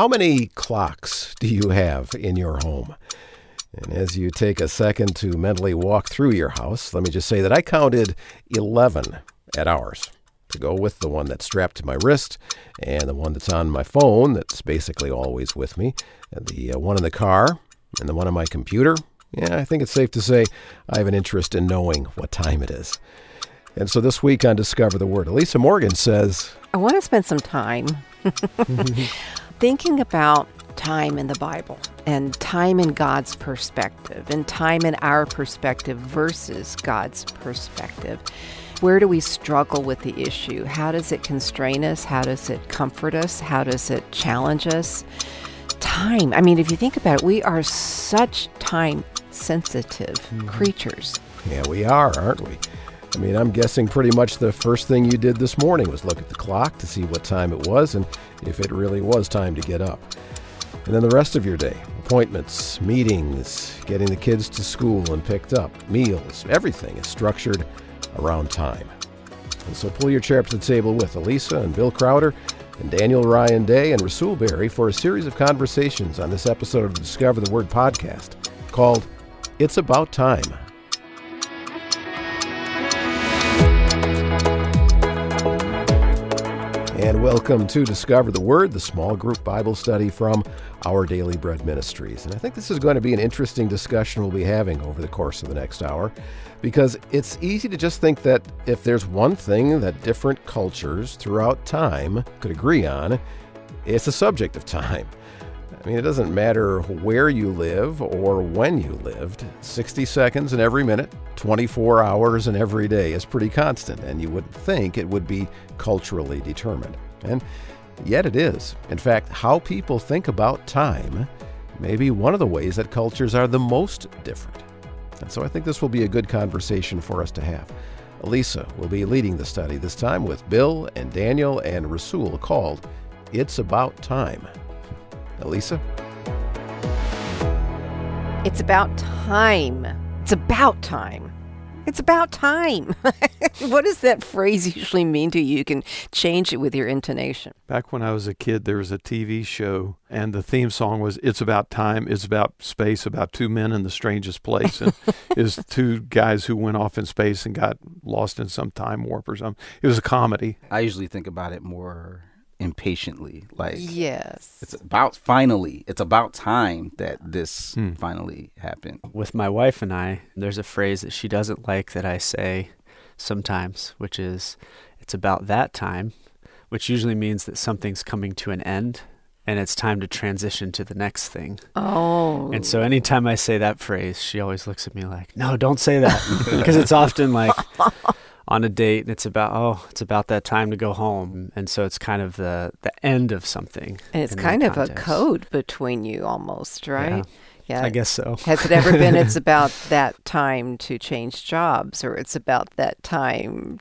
How many clocks do you have in your home? And as you take a second to mentally walk through your house, let me just say that I counted 11 at ours to go with the one that's strapped to my wrist and the one that's on my phone that's basically always with me, and the uh, one in the car and the one on my computer. Yeah, I think it's safe to say I have an interest in knowing what time it is. And so this week on Discover the Word, Elisa Morgan says, I want to spend some time thinking about time in the Bible and time in God's perspective and time in our perspective versus God's perspective. Where do we struggle with the issue? How does it constrain us? How does it comfort us? How does it challenge us? Time. I mean, if you think about it, we are such time sensitive mm-hmm. creatures. Yeah, we are, aren't we? I mean, I'm guessing pretty much the first thing you did this morning was look at the clock to see what time it was and if it really was time to get up. And then the rest of your day appointments, meetings, getting the kids to school and picked up, meals, everything is structured around time. And so pull your chair up to the table with Elisa and Bill Crowder and Daniel Ryan Day and Rasool Berry for a series of conversations on this episode of Discover the Word podcast called It's About Time. And welcome to Discover the Word, the small group Bible study from Our Daily Bread Ministries. And I think this is going to be an interesting discussion we'll be having over the course of the next hour because it's easy to just think that if there's one thing that different cultures throughout time could agree on, it's the subject of time. I mean, it doesn't matter where you live or when you lived. 60 seconds in every minute, 24 hours in every day is pretty constant, and you would think it would be culturally determined. And yet it is. In fact, how people think about time may be one of the ways that cultures are the most different. And so I think this will be a good conversation for us to have. Elisa will be leading the study this time with Bill and Daniel and Rasool called It's About Time. Elisa? It's about time. It's about time. It's about time. what does that phrase usually mean to you? You can change it with your intonation. Back when I was a kid, there was a TV show, and the theme song was "It's about time." It's about space, about two men in the strangest place, and is two guys who went off in space and got lost in some time warp or something. It was a comedy. I usually think about it more impatiently. Like yes, it's about finally. It's about time that this hmm. finally happened. With my wife and I, there's a phrase that she doesn't like that I say sometimes, which is "It's about that time," which usually means that something's coming to an end and it's time to transition to the next thing. Oh. And so anytime I say that phrase, she always looks at me like, "No, don't say that," because it's often like on a date and it's about oh it's about that time to go home and so it's kind of the the end of something and it's kind of a code between you almost right yeah. yeah. I guess so. Has it ever been it's about that time to change jobs or it's about that time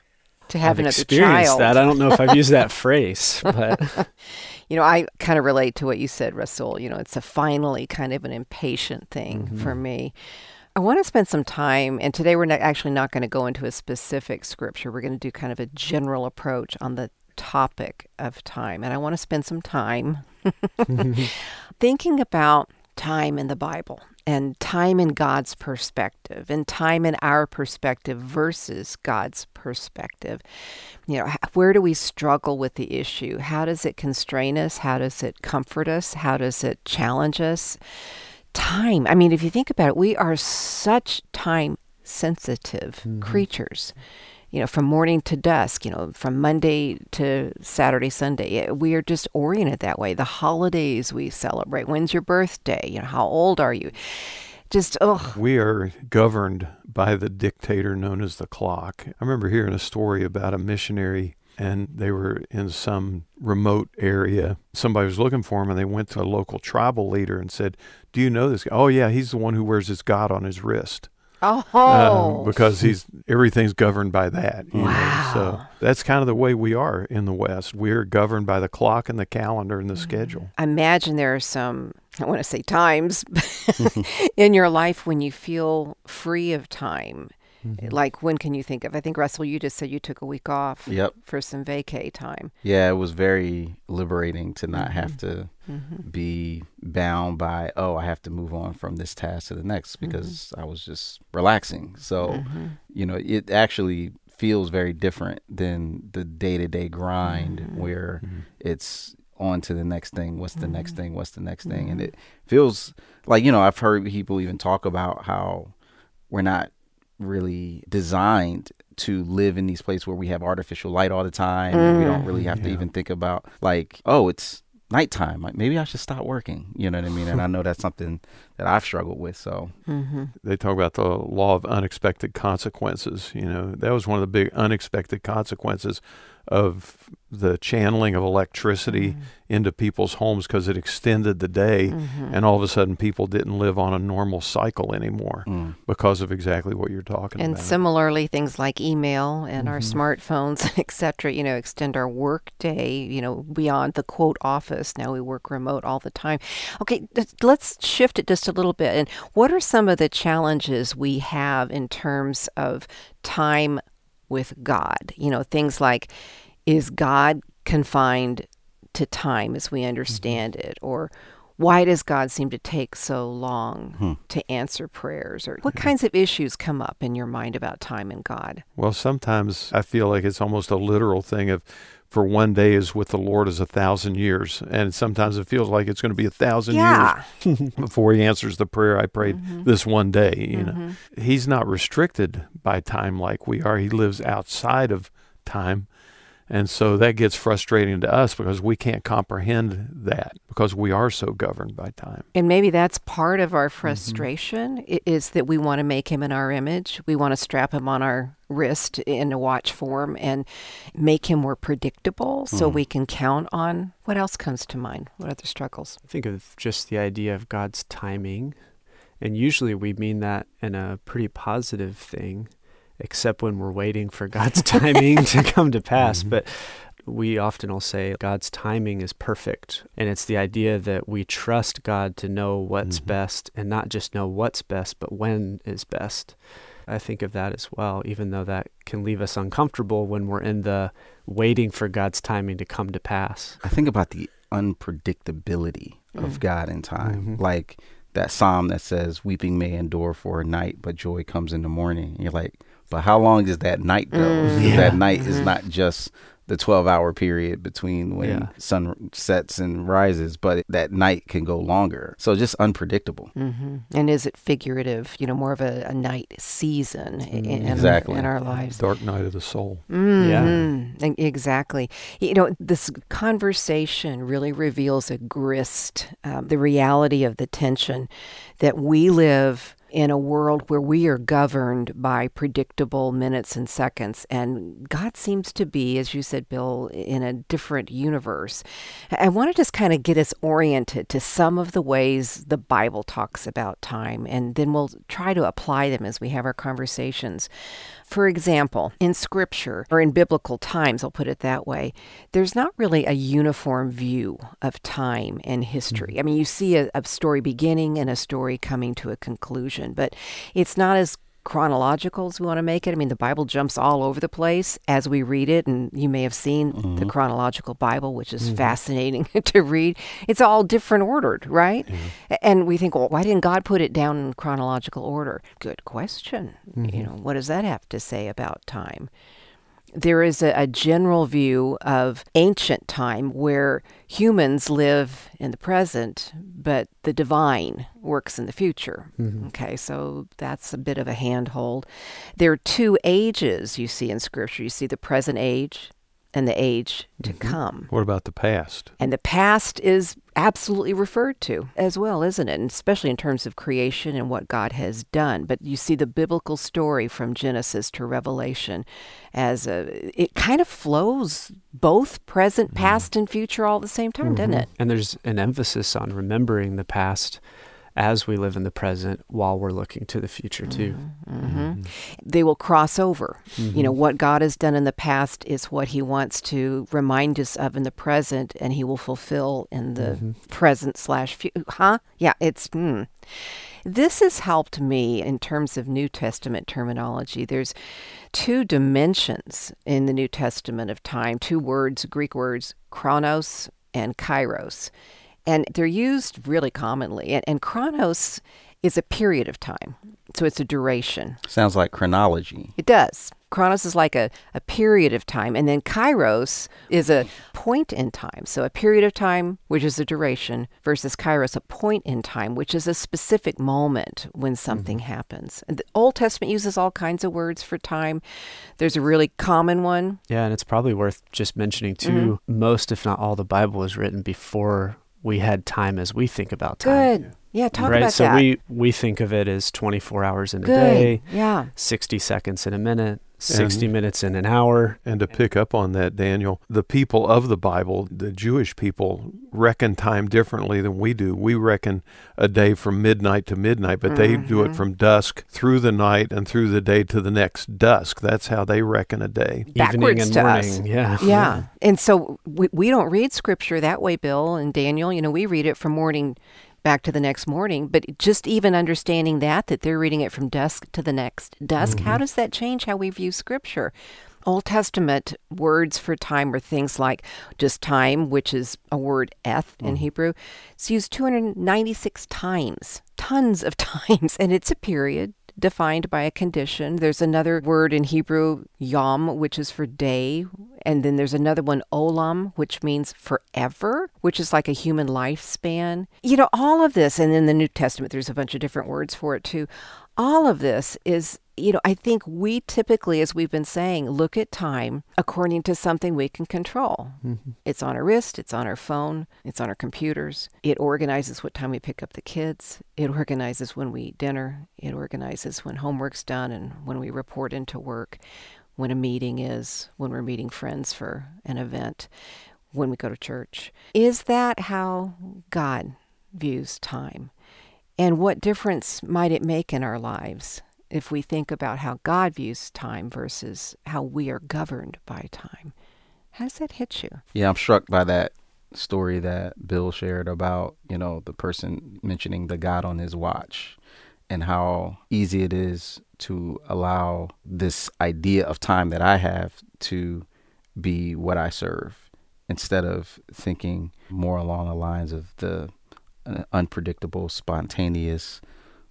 to have I've another experienced child? that. I don't know if I've used that phrase, but you know, I kind of relate to what you said, Russell. You know, it's a finally kind of an impatient thing mm-hmm. for me. I want to spend some time, and today we're not, actually not going to go into a specific scripture. We're going to do kind of a general approach on the topic of time. And I want to spend some time thinking about time in the Bible and time in God's perspective and time in our perspective versus God's perspective. You know, where do we struggle with the issue? How does it constrain us? How does it comfort us? How does it challenge us? Time. I mean, if you think about it, we are such time sensitive mm-hmm. creatures. You know, from morning to dusk, you know, from Monday to Saturday, Sunday. We are just oriented that way. The holidays we celebrate. When's your birthday? You know, how old are you? Just, oh. We are governed by the dictator known as the clock. I remember hearing a story about a missionary and they were in some remote area. Somebody was looking for him, and they went to a local tribal leader and said, "Do you know this guy? Oh yeah, he's the one who wears his god on his wrist." Oh, um, because he's everything's governed by that. wow. Know? So that's kind of the way we are in the West. We're governed by the clock and the calendar and the mm. schedule. I imagine there are some. I want to say times in your life when you feel free of time Mm-hmm. Like when can you think of? I think Russell, you just said you took a week off. Yep. For some vacay time. Yeah, it was very liberating to not mm-hmm. have to mm-hmm. be bound by oh I have to move on from this task to the next mm-hmm. because I was just relaxing. So mm-hmm. you know it actually feels very different than the day to day grind mm-hmm. where it's on to the next thing. What's the next thing? What's the next thing? And it feels like you know I've heard people even talk about how we're not really designed to live in these places where we have artificial light all the time. Mm. We don't really have yeah. to even think about like, oh, it's nighttime. Like maybe I should stop working. You know what I mean? And I know that's something that I've struggled with. So mm-hmm. they talk about the law of unexpected consequences. You know, that was one of the big unexpected consequences of the channeling of electricity mm-hmm. into people's homes because it extended the day mm-hmm. and all of a sudden people didn't live on a normal cycle anymore mm. because of exactly what you're talking and about. And similarly things like email and mm-hmm. our smartphones, and etc., you know, extend our work day, you know, beyond the quote office. Now we work remote all the time. Okay, let's shift it just a little bit. And what are some of the challenges we have in terms of time with God. You know, things like is God confined to time as we understand mm-hmm. it? Or why does God seem to take so long hmm. to answer prayers? Or what kinds of issues come up in your mind about time and God? Well, sometimes I feel like it's almost a literal thing of for one day is with the Lord as a thousand years. And sometimes it feels like it's going to be a thousand yeah. years before he answers the prayer I prayed mm-hmm. this one day. You mm-hmm. know, he's not restricted by time like we are. He lives outside of time. And so that gets frustrating to us because we can't comprehend that because we are so governed by time. And maybe that's part of our mm-hmm. frustration mm-hmm. is that we want to make him in our image. We want to strap him on our wrist in a watch form and make him more predictable so mm. we can count on what else comes to mind? What other struggles? I think of just the idea of God's timing. And usually we mean that in a pretty positive thing except when we're waiting for God's timing to come to pass. Mm-hmm. But we often will say God's timing is perfect. And it's the idea that we trust God to know what's mm-hmm. best and not just know what's best, but when is best. I think of that as well, even though that can leave us uncomfortable when we're in the waiting for God's timing to come to pass. I think about the unpredictability mm. of God in time. Mm-hmm. Like that psalm that says, Weeping may endure for a night, but joy comes in the morning. And you're like, but how long is that night though? Mm, yeah. That night mm-hmm. is not just the 12 hour period between when yeah. sun sets and rises, but that night can go longer. So just unpredictable. Mm-hmm. And is it figurative, you know, more of a, a night season in, exactly. in our lives? Dark night of the soul. Mm-hmm. Yeah. Exactly. You know, this conversation really reveals a grist, um, the reality of the tension that we live in a world where we are governed by predictable minutes and seconds. And God seems to be, as you said, Bill, in a different universe. I want to just kind of get us oriented to some of the ways the Bible talks about time, and then we'll try to apply them as we have our conversations. For example, in scripture or in biblical times, I'll put it that way, there's not really a uniform view of time and history. Mm-hmm. I mean, you see a, a story beginning and a story coming to a conclusion, but it's not as chronological as we want to make it. I mean, the Bible jumps all over the place as we read it, and you may have seen mm-hmm. the chronological Bible, which is mm-hmm. fascinating to read. It's all different ordered, right? Mm-hmm. And we think, well, why didn't God put it down in chronological order? Good question. You mm-hmm. know, what does that have to say about time? There is a, a, general view of ancient time where humans live in the present, but the divine works in the future. Mm-hmm. Okay, so that's a bit of a handhold. There are two ages you see in Scripture. You see the present age and the age to mm-hmm. come. What about the past? And the past is absolutely referred to as well, isn't it? And especially in terms of creation and what God has done. But you see the biblical story from Genesis to Revelation as a, it kind of flows both present, mm-hmm. past, and future all at the same time, mm-hmm. doesn't it? And there's an emphasis on remembering the past as we live in the present while we're looking to the future too. Mm-hmm. Mm-hmm. They will cross over. You know, what God has done in the past is what he wants to remind us of in the present, and he will fulfill in the present slash future. Huh? Yeah, it's. Hmm. This has helped me in terms of New Testament terminology. There's two dimensions in the New Testament of time, two words, Greek words, chronos and kairos. And they're used really commonly. And, and chronos is a period of time, so it's a duration. Sounds like chronology. It does. Chronos is like a, a period of time, and then kairos is a point in time. So a period of time, which is a duration, versus kairos, a point in time, which is a specific moment when something Mm-hmm. happens. And the Old Testament uses all kinds of words for time. There's a really common one. Yeah, and it's probably worth just mentioning too. Most, if not all, the Bible was written before we had time as we think about time. Good. Yeah, talk right. about so that. we we think of it as 24 hours in a day, Yeah. 60 seconds in a minute, 60 And- minutes in an hour. And to pick up on that, Daniel, the people of the Bible, the Jewish people, reckon time differently than we do. We reckon a day from midnight to midnight, but they do it mm-hmm. from dusk through the night and through the day to the next dusk. That's how they reckon a day. Evening Backwards and to morning. us. Yeah. Yeah. And so we, we don't read scripture that way, Bill and Daniel. You know, we read it from morning back to the next morning. But just even understanding that, that they're reading it from dusk to the next dusk, how mm-hmm. does that change how we view scripture? Old Testament words for time are things like just time, which is a word eth in mm-hmm. Hebrew. It's used 296 times, tons of times, and it's a period defined by a condition. There's another word in Hebrew, yom, which is for day. And then there's another one, olam, which means forever, which is like a human lifespan. You know, all of this, and in the New Testament, there's a bunch of different words for it too. All of this is, you know, I think we typically, as we've been saying, look at time according to something we can control. Mm-hmm. It's on our wrist, it's on our phone, it's on our computers. It organizes what time we pick up the kids, it organizes when we eat dinner, it organizes when homework's done and when we report into work, when a meeting is, when we're meeting friends for an event, when we go to church. Is that how God views time? And what difference might it make in our lives if we think about how God views time versus how we are governed by time? How does that hit you? Yeah, I'm struck by that story that Bill shared about, you know, the person mentioning the God on his watch and how easy it is to allow this idea of time that I have to be what I serve instead of thinking more along the lines of the uh, unpredictable, spontaneous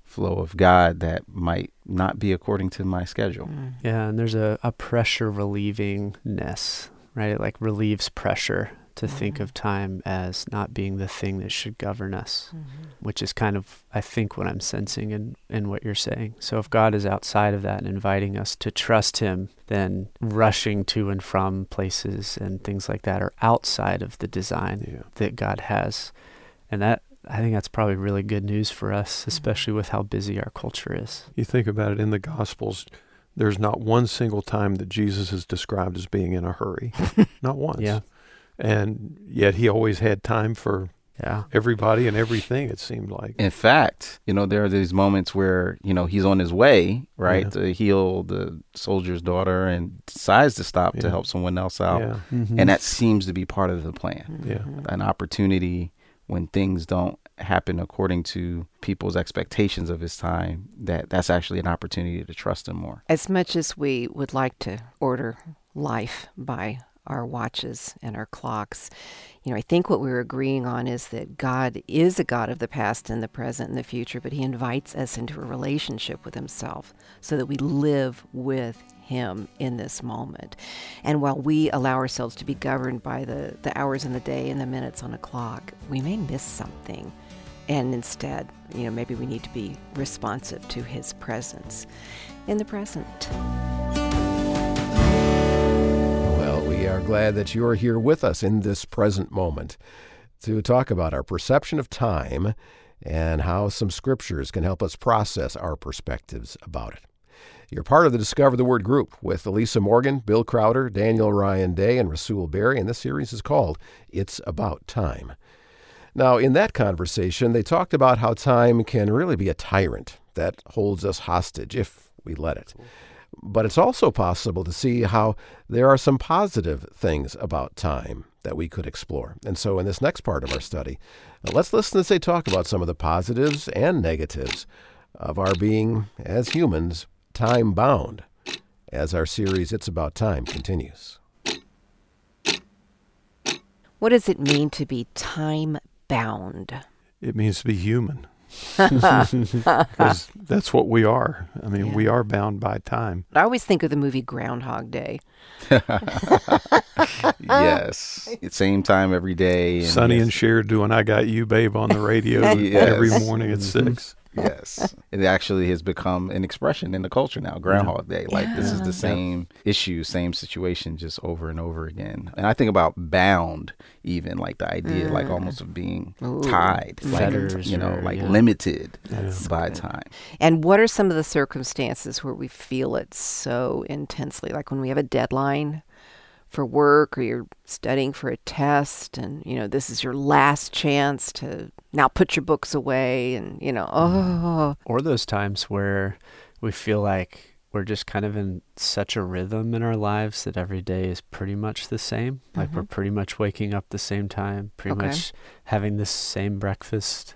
flow of God that might not be according to my schedule. Mm. Yeah, and there's a, a pressure relievingness, right? It like relieves pressure to think mm-hmm. of time as not being the thing that should govern us, mm-hmm. which is kind of, I think, what I'm sensing in, in what you're saying. So if God is outside of that and inviting us to trust Him, then rushing to and from places and things like that are outside of the design Yeah. that God has. And that, I think that's probably really good news for us, mm-hmm. especially with how busy our culture is. You think about it in the Gospels, there's not one single time that Jesus is described as being in a hurry. not once. Yeah. And yet he always had time for Yeah. everybody and everything, it seemed like. In fact, you know, there are these moments where, you know, he's on his way, right, Yeah. to heal the soldier's daughter and decides to stop to help someone else out. Yeah. Mm-hmm. And that seems to be part of the plan. Yeah. Mm-hmm. An opportunity when things don't happen according to people's expectations of his time, that that's actually an opportunity to trust him more. As much as we would like to order life by our watches and our clocks, you know, I think what we're agreeing on is that God is a God of the past and the present and the future, but He invites us into a relationship with Himself so that we live with Him in this moment. And while we allow ourselves to be governed by the, the hours in the day and the minutes on a clock, we may miss something. And instead, you know, maybe we need to be responsive to His presence in the present. Well, we are glad that you're here with us in this present moment to talk about our perception of time and how some scriptures can help us process our perspectives about it. You're part of the Discover the Word group with Elisa Morgan, Bill Crowder, Daniel Ryan Day, and Rasool Berry, and this series is called It's About Time. Now, in that conversation, they talked about how time can really be a tyrant that holds us hostage if we let it. But it's also possible to see how there are some positive things about time that we could explore. And so, in this next part of our study, uh, let's listen as they talk about some of the positives and negatives of our being, as humans, time bound, as our series It's About Time continues. What does it mean to be time bound? It means to be human. Because that's what we are. I mean, Yeah. we are bound by time. I always think of the movie Groundhog Day. yes. Same time every day. Sonny yes. and Cher doing "I Got You, Babe" on the radio Yes. every morning at six. Yes. It actually has become an expression in the culture now, Groundhog Day. Like this is the same issue, same situation just over and over again. And I think about bound even like the idea like mm. almost of being Ooh. tied. Like you know, or- like yeah. limited That's by good. time. And what are some of the circumstances where we feel it so intensely? Like when we have a deadline for work or you're studying for a test and, you know, this is your last chance to now put your books away and, you know, mm-hmm. oh, Or those times where we feel like we're just kind of in such a rhythm in our lives that every day is pretty much the same. Like we're mm-hmm. pretty much waking up the same time, pretty Okay. much having the same breakfast,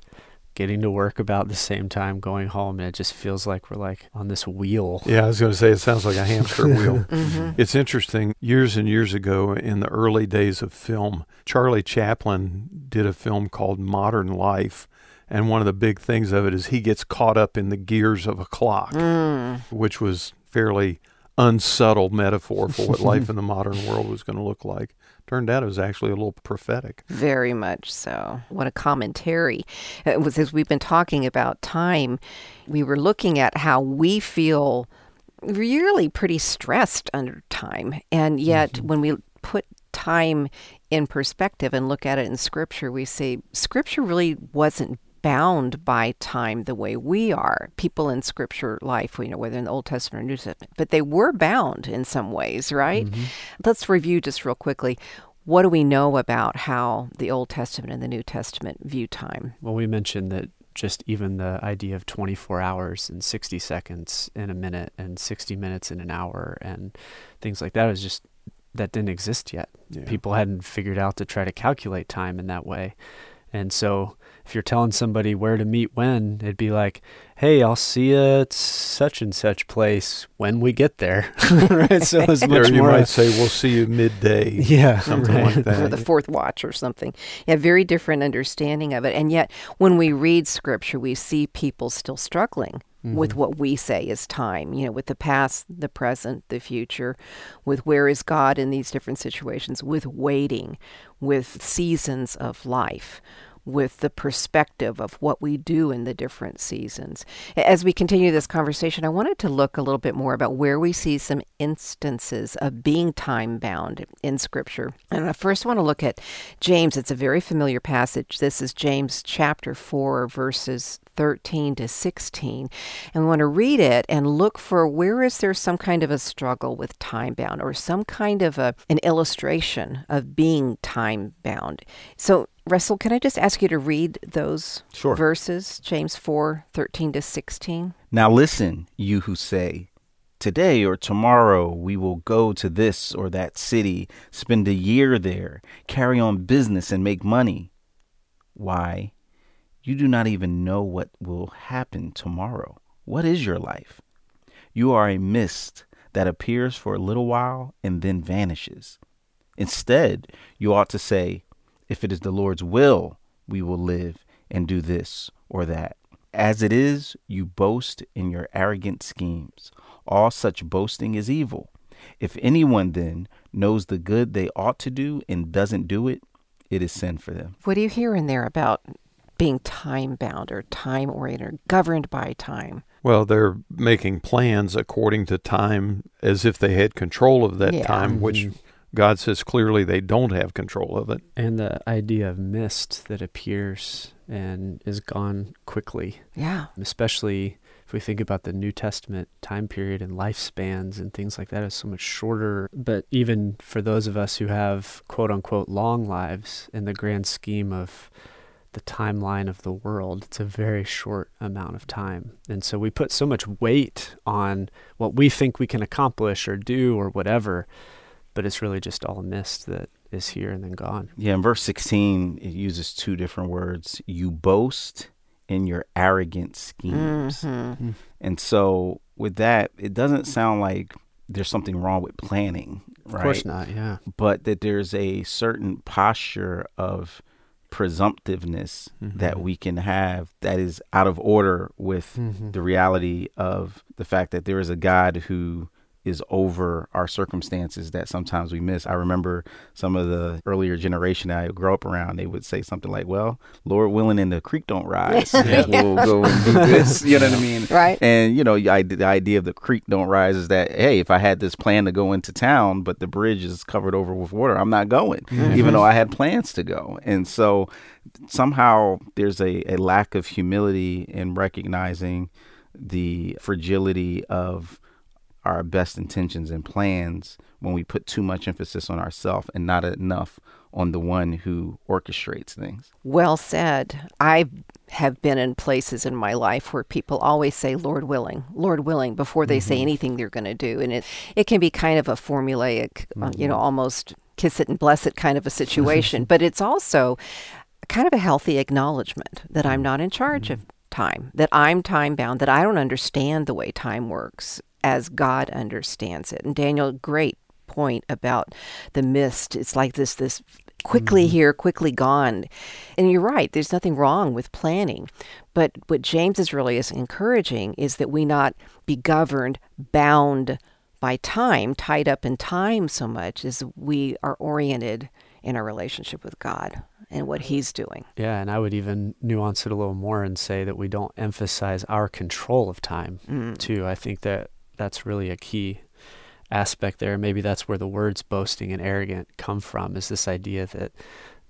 getting to work about the same time, going home, and it just feels like we're like on this wheel. Yeah, I was going to say it sounds like a hamster wheel. mm-hmm. It's interesting. Years and years ago, in the early days of film, Charlie Chaplin did a film called Modern Life. And one of the big things of it is he gets caught up in the gears of a clock, Mm. which was fairly unsubtle metaphor for what life in the modern world was going to look like. Turned out it was actually a little prophetic. Very much so. What a commentary. Uh, it was as we've been talking about time, we were looking at how we feel really pretty stressed under time. And yet, mm-hmm. when we put time in perspective and look at it in Scripture, we say Scripture really wasn't bound by time the way we are. People in Scripture life, you know, whether in the Old Testament or New Testament, but they were bound in some ways, right? Mm-hmm. Let's review just real quickly. What do we know about how the Old Testament and the New Testament view time? Well, we mentioned that just even the idea of 24 hours and 60 seconds in a minute and 60 minutes in an hour and things like that is just that didn't exist yet. Yeah. People hadn't figured out to try to calculate time in that way. And so if you're telling somebody where to meet when, it'd be like, "Hey, I'll see you at such and such place when we get there." right? So it's Or much you more might say, "We'll see you midday." yeah, something right. like or that. the fourth watch or something. Yeah, very different understanding of it. And yet, when we read scripture, we see people still struggling mm-hmm. with what we say is time, you know, with the past, the present, the future, with where is God in these different situations, with waiting, with seasons of life. With the perspective of what we do in the different seasons. As we continue this conversation, I wanted to look a little bit more about where we see some instances of being time bound in Scripture. And I first want to look at James. It's a very familiar passage. This is James chapter 4, verses 13 to 16. And we want to read it and look for where is there some kind of a struggle with time bound or some kind of a, an illustration of being time bound. So, Russell, can I just ask you to read those Sure. verses, James 4, 13 to 16? Now listen, you who say, Today or tomorrow we will go to this or that city, spend a year there, carry on business, and make money. Why? You do not even know what will happen tomorrow. What is your life? You are a mist that appears for a little while and then vanishes. Instead, you ought to say, If it is the Lord's will, we will live and do this or that. As it is, you boast in your arrogant schemes. All such boasting is evil. If anyone then knows the good they ought to do and doesn't do it, it is sin for them. What do you hear in there about being time bound or time oriented, governed by time? Well, they're making plans according to time as if they had control of that Yeah. time, which mm-hmm. God says clearly they don't have control of it. And the idea of mist that appears and is gone quickly, Yeah. especially if we think about the New Testament time period and lifespans and things like that is so much shorter. But even for those of us who have quote unquote long lives in the grand scheme of the timeline of the world, it's a very short amount of time. And so we put so much weight on what we think we can accomplish or do or whatever, but it's really just all mist that is here and then gone. Yeah, in verse 16, it uses two different words. You boast in your arrogant schemes. Mm-hmm. And so with that, it doesn't sound like there's something wrong with planning, right? Of course not, yeah. But that there's a certain posture of presumptiveness Mm-hmm. that we can have that is out of order with Mm-hmm. the reality of the fact that there is a God who is over our circumstances that sometimes we miss. I remember some of the earlier generation I grew up around, they would say something like, Well, Lord willing and the creek don't rise. We'll go and do this. You know what I mean? Right. And you know, I, the idea of the creek don't rise is that hey, if I had this plan to go into town, but the bridge is covered over with water, I'm not going, mm-hmm. even though I had plans to go. And so somehow there's a, a lack of humility in recognizing the fragility of our best intentions and plans when we put too much emphasis on ourselves and not enough on the one who orchestrates things. Well said. I have been in places in my life where people always say "Lord willing, Lord willing" before they say mm-hmm. anything they're going to do, and it it can be kind of a formulaic, uh, mm-hmm. you know, almost kiss it and bless it kind of a situation. but it's also kind of a healthy acknowledgement that I'm mm-hmm. not in charge of time, that I'm time bound, that I don't understand the way time works as God understands it. And Daniel, great point about the mist. It's like this this quickly here, quickly gone. And you're right, there's nothing wrong with planning. But what James is really is encouraging is that we not be governed, bound by time, tied up in time so much as we are oriented in our relationship with God and what he's doing. Yeah, and I would even nuance it a little more and say that we don't emphasize our control of time Mm. too. I think that that's really a key aspect there. Maybe that's where the words boasting and arrogant come from is this idea that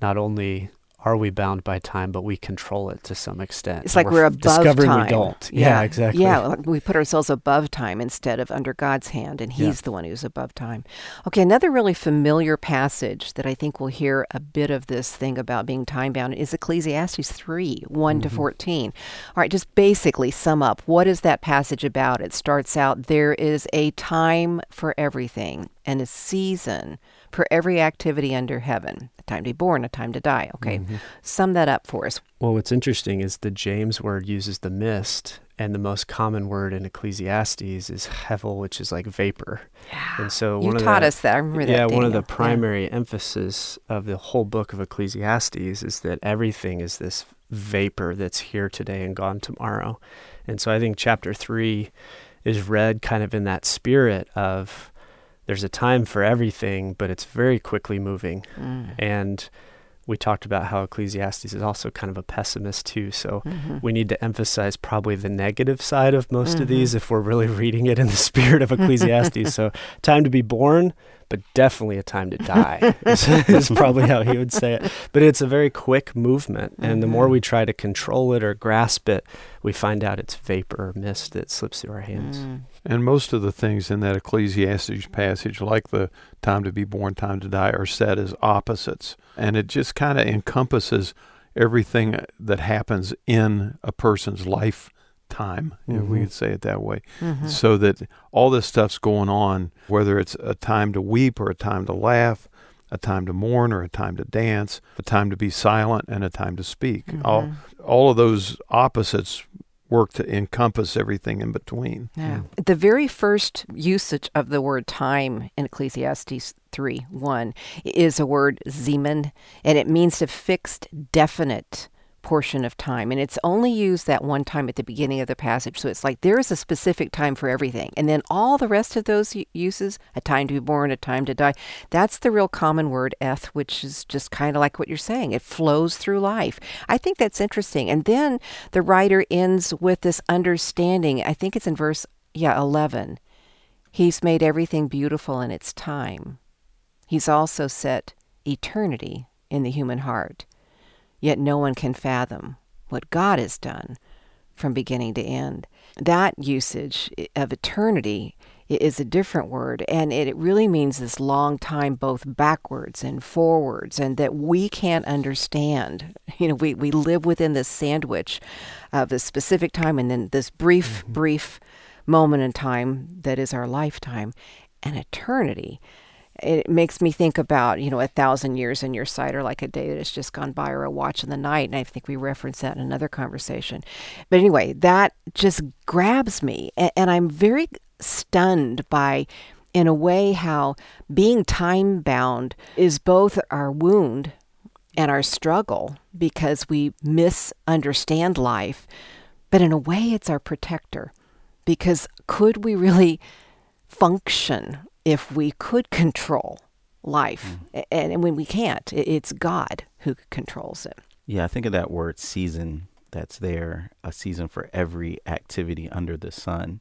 not only are we bound by time, but we control it to some extent. It's like f- we're above discovering time. we don't. Yeah, exactly. Yeah, like we put ourselves above time instead of under God's hand, and He's Yeah. the one who's above time. Okay, another really familiar passage that I think we'll hear a bit of this thing about being time bound is Ecclesiastes 3 one Mm-hmm. to 14. All right, just basically sum up what is that passage about? It starts out there is a time for everything and a season for every activity under heaven a time to be born, a time to die. Okay, Mm-hmm. sum that up for us. Well, what's interesting is the James word uses the mist, and the most common word in Ecclesiastes is hevel, which is like vapor. Yeah. And so You one of taught the, us that. I remember that. yeah, one of the Daniel. Yeah. primary emphasis of the whole book of Ecclesiastes is that everything is this vapor that's here today and gone tomorrow. And so I think chapter three is read kind of in that spirit of there's a time for everything, but it's very quickly moving. Mm. And we talked about how Ecclesiastes is also kind of a pessimist too. So Mm-hmm. we need to emphasize probably the negative side of most of these if we're really reading it in the spirit of Ecclesiastes. so time to be born, but definitely a time to die is, is probably how he would say it. But it's a very quick movement, and the more we try to control it or grasp it, we find out it's vapor or mist that slips through our hands. Mm. And most of the things in that Ecclesiastes passage, like the time to be born, time to die, are said as opposites. And it just kind of encompasses everything that happens in a person's lifetime, if we Mhm. could say it that way. Mhm. So that all this stuff's going on, whether it's a time to weep or a time to laugh, a time to mourn or a time to dance, a time to be silent and a time to speak. All, Mhm. all of those opposites work to encompass everything in between. Yeah. The very first usage of the word time in Ecclesiastes 3 1 is a word zeman, and it means a fixed, definite portion of time. And it's only used that one time at the beginning of the passage. So it's like there is a specific time for everything. And then all the rest of those uses a time to be born, a time to die that's the real common word, eth, which is just kind of like what you're saying. It flows through life. I think that's interesting. And then the writer ends with this understanding. I think it's in verse, yeah, 11. He's made everything beautiful in its time. He's also set eternity in the human heart. Yet no one can fathom what God has done from beginning to end. That usage of eternity is a different word, and it really means this long time both backwards and forwards, and that we can't understand. You know, we, we live within this sandwich of a specific time and then this brief, mm-hmm. brief moment in time that is our lifetime and eternity it makes me think about you know a thousand years in your sight or like a day that has just gone by or a watch in the night. And i think we referenced that in another conversation. But anyway that just grabs me. And, and i'm very stunned by in a way how being time bound is both our wound and our struggle because we misunderstand life but in a way it's our protector. Because could we really function if we could control life. Mm. And, and when we can't, it's God who controls it. Yeah, I think of that word season that's there, a season for every activity under the sun.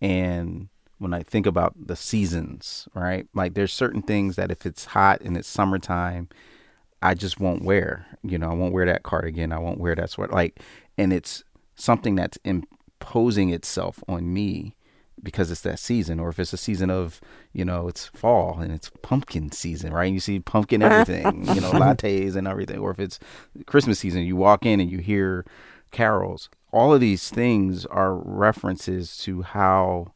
And when I think about the seasons, right? Like there's certain things that if it's hot and it's summertime, I just won't wear. You know, I won't wear that cardigan. I won't wear that sweater. Like, and it's something that's imposing itself on me because it's that season, or if it's a season of, you know, it's fall and it's pumpkin season, right? And you see pumpkin everything, you know, lattes and everything. Or if it's Christmas season, you walk in and you hear carols. All of these things are references to how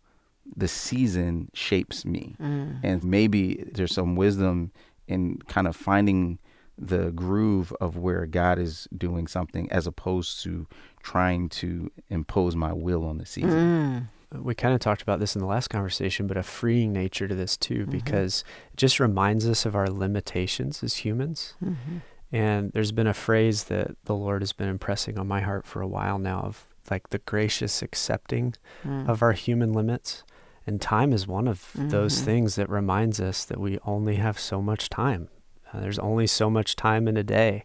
the season shapes me. Mm. And maybe there's some wisdom in kind of finding the groove of where God is doing something as opposed to trying to impose my will on the season. Mm we kind of talked about this in the last conversation, but a freeing nature to this too, mm-hmm. because it just reminds us of our limitations as humans. Mm-hmm. And there's been a phrase that the Lord has been impressing on my heart for a while now of like the gracious accepting mm. of our human limits. And time is one of mm-hmm. those things that reminds us that we only have so much time. Uh, there's only so much time in a day.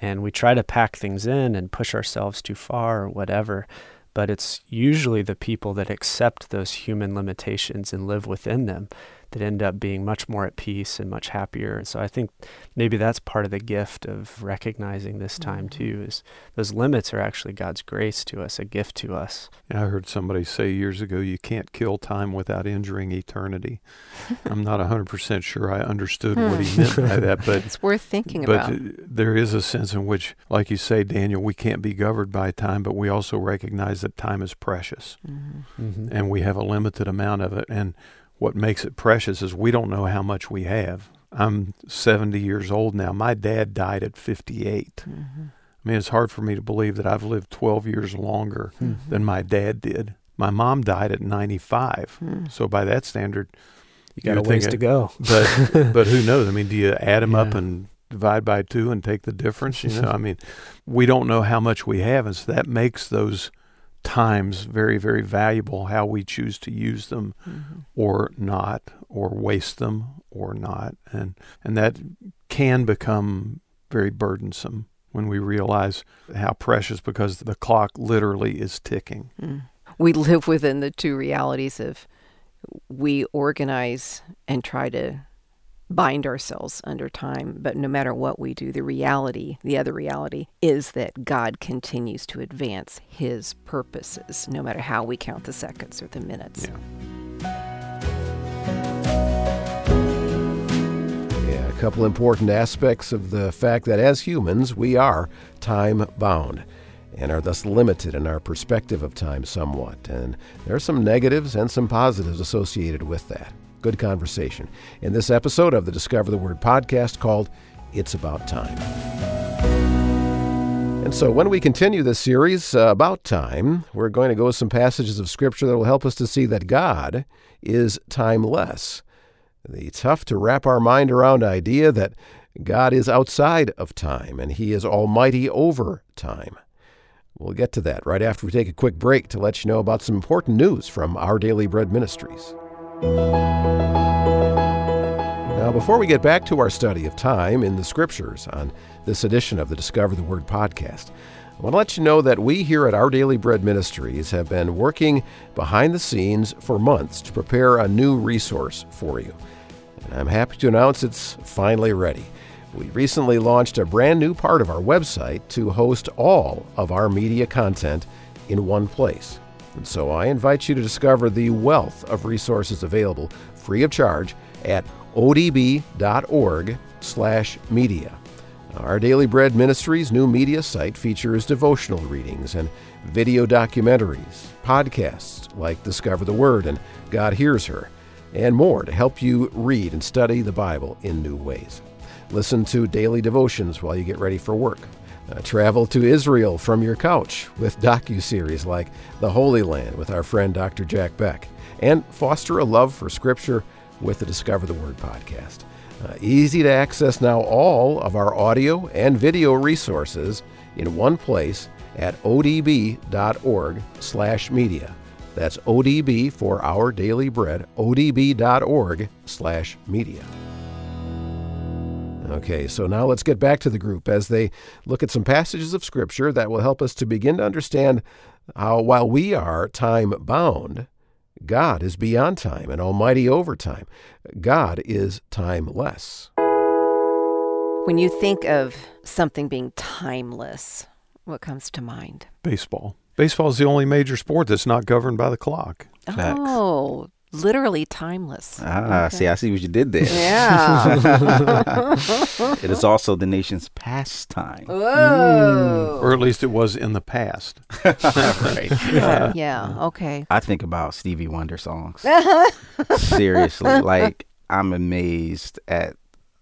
And we try to pack things in and push ourselves too far or whatever but it's usually the people that accept those human limitations and live within them that end up being much more at peace and much happier. And so I think maybe that's part of the gift of recognizing this time mm-hmm. too is those limits are actually God's grace to us, a gift to us. I heard somebody say years ago you can't kill time without injuring eternity. I'm not 100% sure I understood what he meant by that, but it's worth thinking about. but about. there is a sense in which like you say Daniel, we can't be governed by time, but we also recognize that time is precious. Mm-hmm. Mm-hmm. And we have a limited amount of it and what makes it precious is we don't know how much we have. I'm 70 years old now. My dad died at 58. Mm-hmm. I mean, it's hard for me to believe that I've lived 12 years longer mm-hmm. than my dad did. My mom died at 95. Mm. So by that standard, you got a ways to go. But but who knows? I mean, do you add them yeah. up and divide by two and take the difference? You know, I mean, we don't know how much we have, and so that makes those times very, very valuable how we choose to use them mm-hmm. or not, or waste them or not. And, and that can become very burdensome when we realize how precious because the clock literally is ticking. Mm. We live within the two realities of we organize and try to bind ourselves under time. But no matter what we do, the reality, the other reality, is that God continues to advance his purposes, no matter how we count the seconds or the minutes. Yeah. Yeah, a couple important aspects of the fact that as humans, we are time bound and are thus limited in our perspective of time somewhat. And there are some negatives and some positives associated with that good conversation in this episode of the Discover the Word podcast called It's About Time. And so, when we continue this series uh, about time, we're going to go with some passages of Scripture that will help us to see that God is timeless. The tough to wrap our mind around idea that God is outside of time and He is almighty over time. We'll get to that right after we take a quick break to let you know about some important news from Our Daily Bread Ministries. Now, before we get back to our study of time in the Scriptures on this edition of the Discover the Word podcast, I want to let you know that we here at Our Daily Bread Ministries have been working behind the scenes for months to prepare a new resource for you. And I'm happy to announce it's finally ready. We recently launched a brand new part of our website to host all of our media content in one place. And so I invite you to discover the wealth of resources available free of charge at odb.org slash media. Our Daily Bread Ministries new media site features devotional readings and video documentaries, podcasts like Discover the Word and God Hears Her, and more to help you read and study the Bible in new ways. Listen to daily devotions while you get ready for work. Uh, travel to Israel from your couch with docu-series like The Holy Land with our friend Dr. Jack Beck, and foster a love for Scripture with the Discover the Word podcast. Uh, easy to access now all of our audio and video resources in one place at odb.org slash media. That's ODB for Our Daily Bread, odb.org slash media. Okay, so now let's get back to the group as they look at some passages of Scripture that will help us to begin to understand how, while we are time bound, God is beyond time and almighty over time. God is timeless. When you think of something being timeless, what comes to mind? Baseball. Baseball is the only major sport that's not governed by the clock. Facts. Oh, Oh, literally timeless. Ah, Okay. see, I see what you did there. Yeah. It is also the nation's pastime. Whoa. Or at least it was in the past. right. Yeah. yeah. Okay. I think about Stevie Wonder songs. Seriously, like I'm amazed at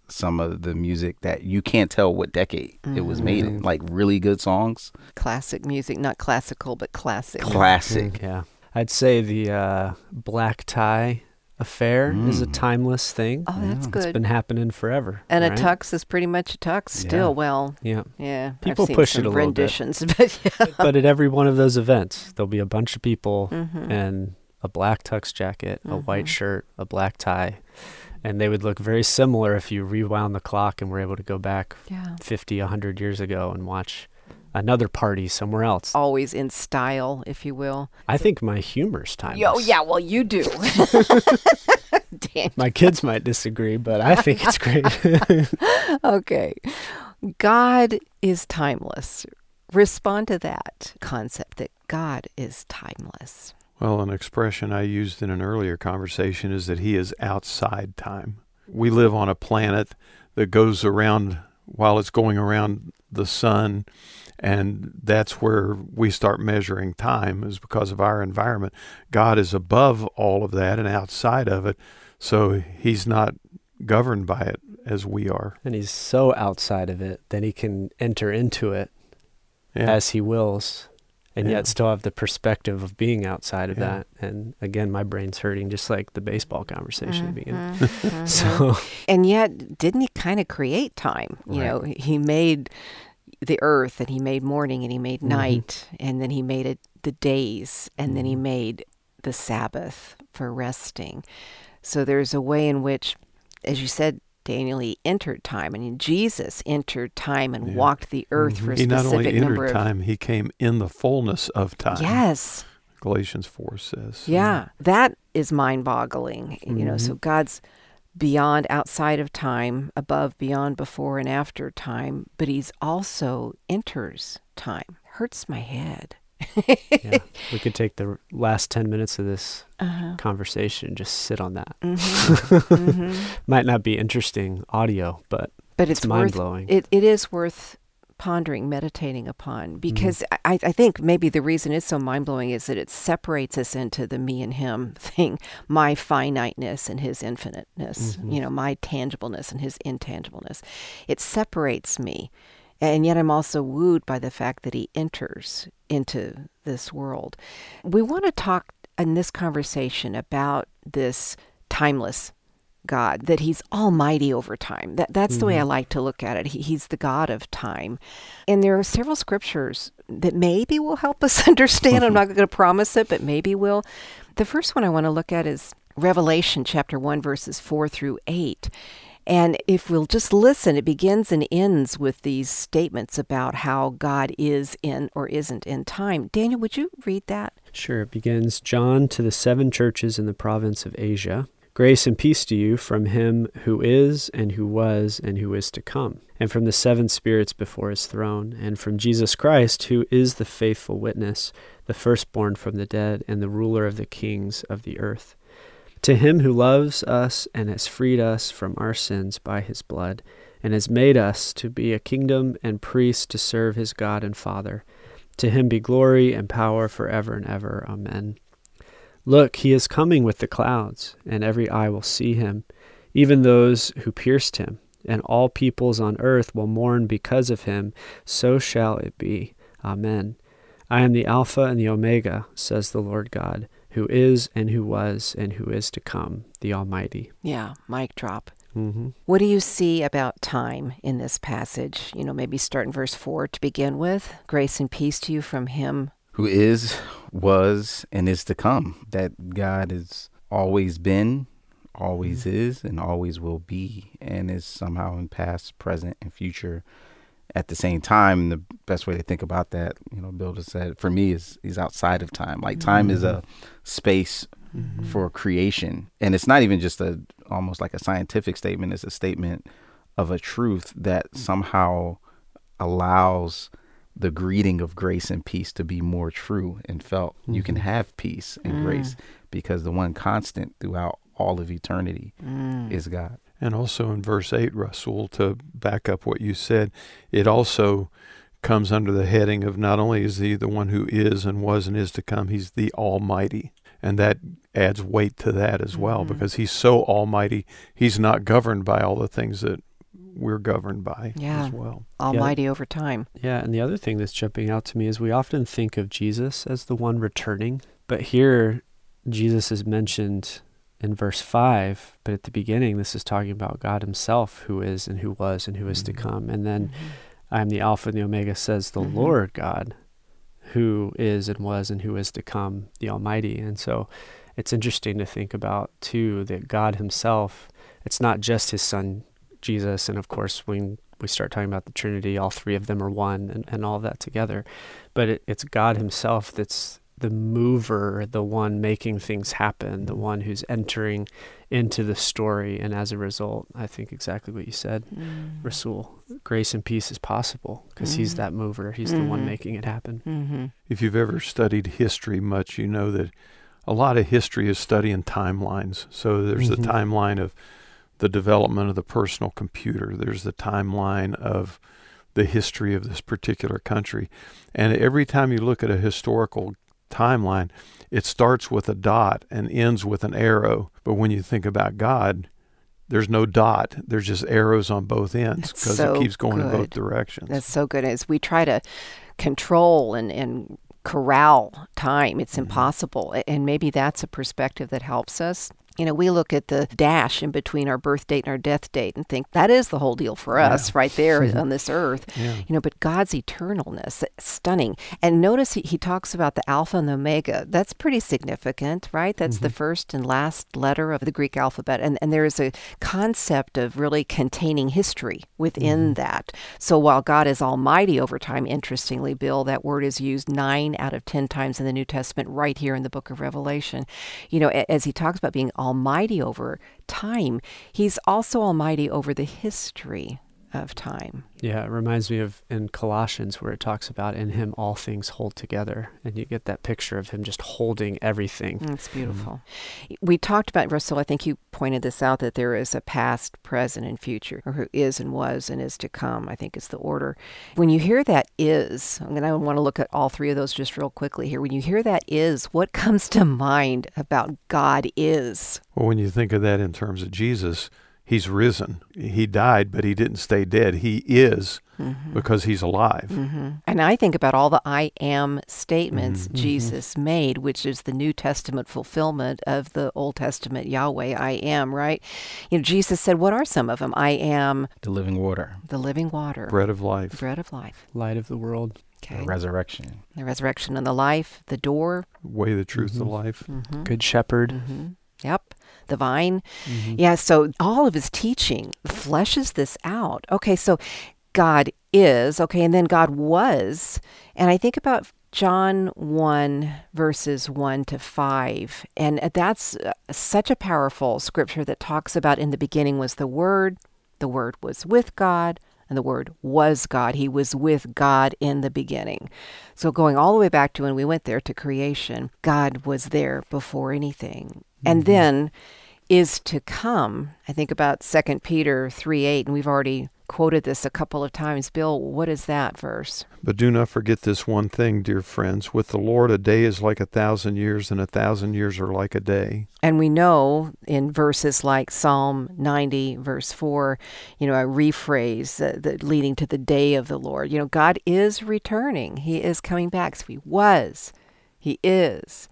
some of the music that you can't tell what decade it was made in. Like really good songs, Classic music, not classical, but classic. classic. Yeah. I'd say the uh, black tie affair is a Mm. timeless thing. Oh, that's It's good. It's been happening forever. and a tux is pretty much a tux still. Yeah. Well, Yeah. yeah. I've People seen push some it a little bit. but yeah. but at every one of those events, there'll be a bunch of people Mhm. and a black tux jacket, a white Mhm. shirt, a black tie. And they would look very similar if you rewound the clock and were able to go back yeah. 50, 100 years ago and watch another party somewhere else. Always in style, if you will. I think my humor's timeless. Oh, yeah. Well, you do. Damn. My kids might disagree, but I think it's great. Okay. God is timeless. Respond to that concept that God is timeless. Well, an expression I used in an earlier conversation is that he is outside time. We live on a planet that goes around while it's going around the sun, and that's where we start measuring time is because of our environment. God is above all of that and outside of it, so he's not governed by it as we are. and he's so outside of it that he can enter into it Yeah. as he wills and Yeah. yet still have the perspective of being outside of Yeah. that. And again, my brain's hurting just like the baseball conversation at the beginning. Mhm. So and yet, didn't he kind of create time? You know, he made the earth and he made morning and he made mm-hmm. night and then he made it the days and then he mm-hmm. made the Sabbath for resting. So there's a way in which, as you said, Daniel, he entered time. I mean, Jesus entered time and Yeah. walked the earth mm-hmm. for a he not specific only number entered of. time, he came in the fullness of time. Yes. Galatians 4 says. Yeah, that is mind boggling. You know, so God's beyond outside of time, above, beyond, before, and after time, but He's also enters time. Hurts my head. yeah, we could take the last 10 minutes of this Uh-huh. conversation and just sit on that. Mhm. Mhm. Might not be interesting audio, but But it's, it's, mind blowing. it, it is worth pondering, meditating upon mm. because I, I think maybe the reason it's so mind blowing is that it separates us into the me and him thing, my finiteness and his infiniteness, mm-hmm. you know, my tangibleness and his intangibleness. It separates me. And yet I'm also wooed by the fact that he enters into this world. We want to talk in this conversation about this timeless God, that He's almighty over time. That that's the way I mm-hmm. like to look at it. He, he's the God of time, and there are several scriptures that maybe will help us understand. I'm mm-hmm. not going to promise it, but maybe will. The first one I want to look at is Revelation chapter one, verses four through eight. And if we'll just listen, it begins and ends with these statements about how God is in or isn't in time. Daniel, would you read that? Sure. It begins John to the seven churches in the province of Asia. Grace and peace to you from him who is, and who was, and who is to come, and from the seven spirits before his throne, and from Jesus Christ, who is the faithful witness, the firstborn from the dead, and the ruler of the kings of the earth. To him who loves us and has freed us from our sins by his blood, and has made us to be a kingdom and priests to serve his God and Father. To him be glory and power forever and ever. Amen. Look, he is coming with the clouds, and every eye will see him, even those who pierced him, and all peoples on earth will mourn because of him. So shall it be. Amen. I am the Alpha and the Omega, says the Lord God, who is, and who was, and who is to come, the Almighty. Yeah, mic drop. Mm-hmm. What do you see about time in this passage? You know, maybe start in verse 4 to begin with. Grace and peace to you from him who is, was, and is to come. That God has always been, always mm-hmm. is, and always will be, and is somehow in past, present, and future at the same time. The best way to think about that, you know, Bill just said, for me, is is outside of time. Like time mm-hmm. is a space mm-hmm. for creation, and it's not even just a almost like a scientific statement. It's a statement of a truth that somehow allows the greeting of grace and peace to be more true and felt. Mm-hmm. You can mm-hmm. have peace and mm. grace because the one constant throughout all of eternity mm. is God. And also in verse 8, Rasool, to back up what you said, it also comes under the heading of not only is he the one who is and was and is to come, he's the Almighty. And that adds weight to that as well mm-hmm. because he's so almighty. He's not governed by all the things that we're governed by yeah. as well. Almighty yeah. over time. Yeah, and the other thing that's jumping out to me is we often think of Jesus as the one returning, but here Jesus is mentioned in verse 5, but at the beginning this is talking about God himself who is and who was and who is mm-hmm. to come. And then mm-hmm. I am the Alpha and the Omega says the mm-hmm. Lord God who is and was and who is to come, the Almighty. And so it's interesting to think about too that God himself it's not just his son Jesus, and of course, when we start talking about the Trinity, all three of them are one, and, and all of that together. But it, it's God Himself that's the mover, the one making things happen, the one who's entering into the story. And as a result, I think exactly what you said, mm. Rasool, grace and peace is possible because mm. He's that mover. He's mm-hmm. the one mm-hmm. making it happen. Mm-hmm. If you've ever studied history much, you know that a lot of history is studying timelines. So there's mm-hmm. the timeline of the development of the personal computer. There's the timeline of the history of this particular country. And every time you look at a historical timeline, it starts with a dot and ends with an arrow. But when you think about God, there's no dot. There's just arrows on both ends because so it keeps going good. in both directions. That's so good. As we try to control and, and corral time, it's mm-hmm. impossible. And maybe that's a perspective that helps us you know, we look at the dash in between our birth date and our death date and think that is the whole deal for us yeah. right there on this earth. Yeah. You know, but God's eternalness, stunning. And notice he, he talks about the Alpha and the Omega. That's pretty significant, right? That's mm-hmm. the first and last letter of the Greek alphabet. And, and there is a concept of really containing history within mm-hmm. that. So while God is almighty over time, interestingly, Bill, that word is used nine out of 10 times in the New Testament right here in the book of Revelation. You know, as he talks about being almighty over time, he's also almighty over the history of time. Yeah, it reminds me of in Colossians where it talks about in him all things hold together. And you get that picture of him just holding everything. That's beautiful. Mm. We talked about, Rasool, I think you pointed this out that there is a past, present, and future, or who is and was and is to come, I think is the order. When you hear that is, I'm going to want to look at all three of those just real quickly here. When you hear that is, what comes to mind about God is? Well, when you think of that in terms of Jesus, he's risen. He died, but he didn't stay dead. He is mm-hmm. because he's alive. Mm-hmm. And I think about all the I am statements mm-hmm. Jesus made, which is the New Testament fulfillment of the Old Testament Yahweh, I am, right? You know, Jesus said, What are some of them? I am the living water, the living water, bread of life, bread of life, light of the world. Okay. The resurrection. The resurrection and the life, the door. Way, the truth, the mm-hmm. life. Mm-hmm. Good shepherd. Mm-hmm. Yep the vine. Mm-hmm. Yeah, so all of his teaching fleshes this out. Okay, so God is, okay, and then God was. And I think about John 1, verses 1 to 5. And that's uh, such a powerful scripture that talks about in the beginning was the Word, the Word was with God, and the Word was God. He was with God in the beginning. So going all the way back to when we went there to creation, God was there before anything. Mm-hmm. And then is to come. I think about 2 Peter 3 8, and we've already quoted this a couple of times. Bill, what is that verse? But do not forget this one thing, dear friends. With the Lord, a day is like a thousand years, and a thousand years are like a day. And we know in verses like Psalm 90, verse 4, you know, a rephrase uh, the, leading to the day of the Lord. You know, God is returning, He is coming back. So He was, He is.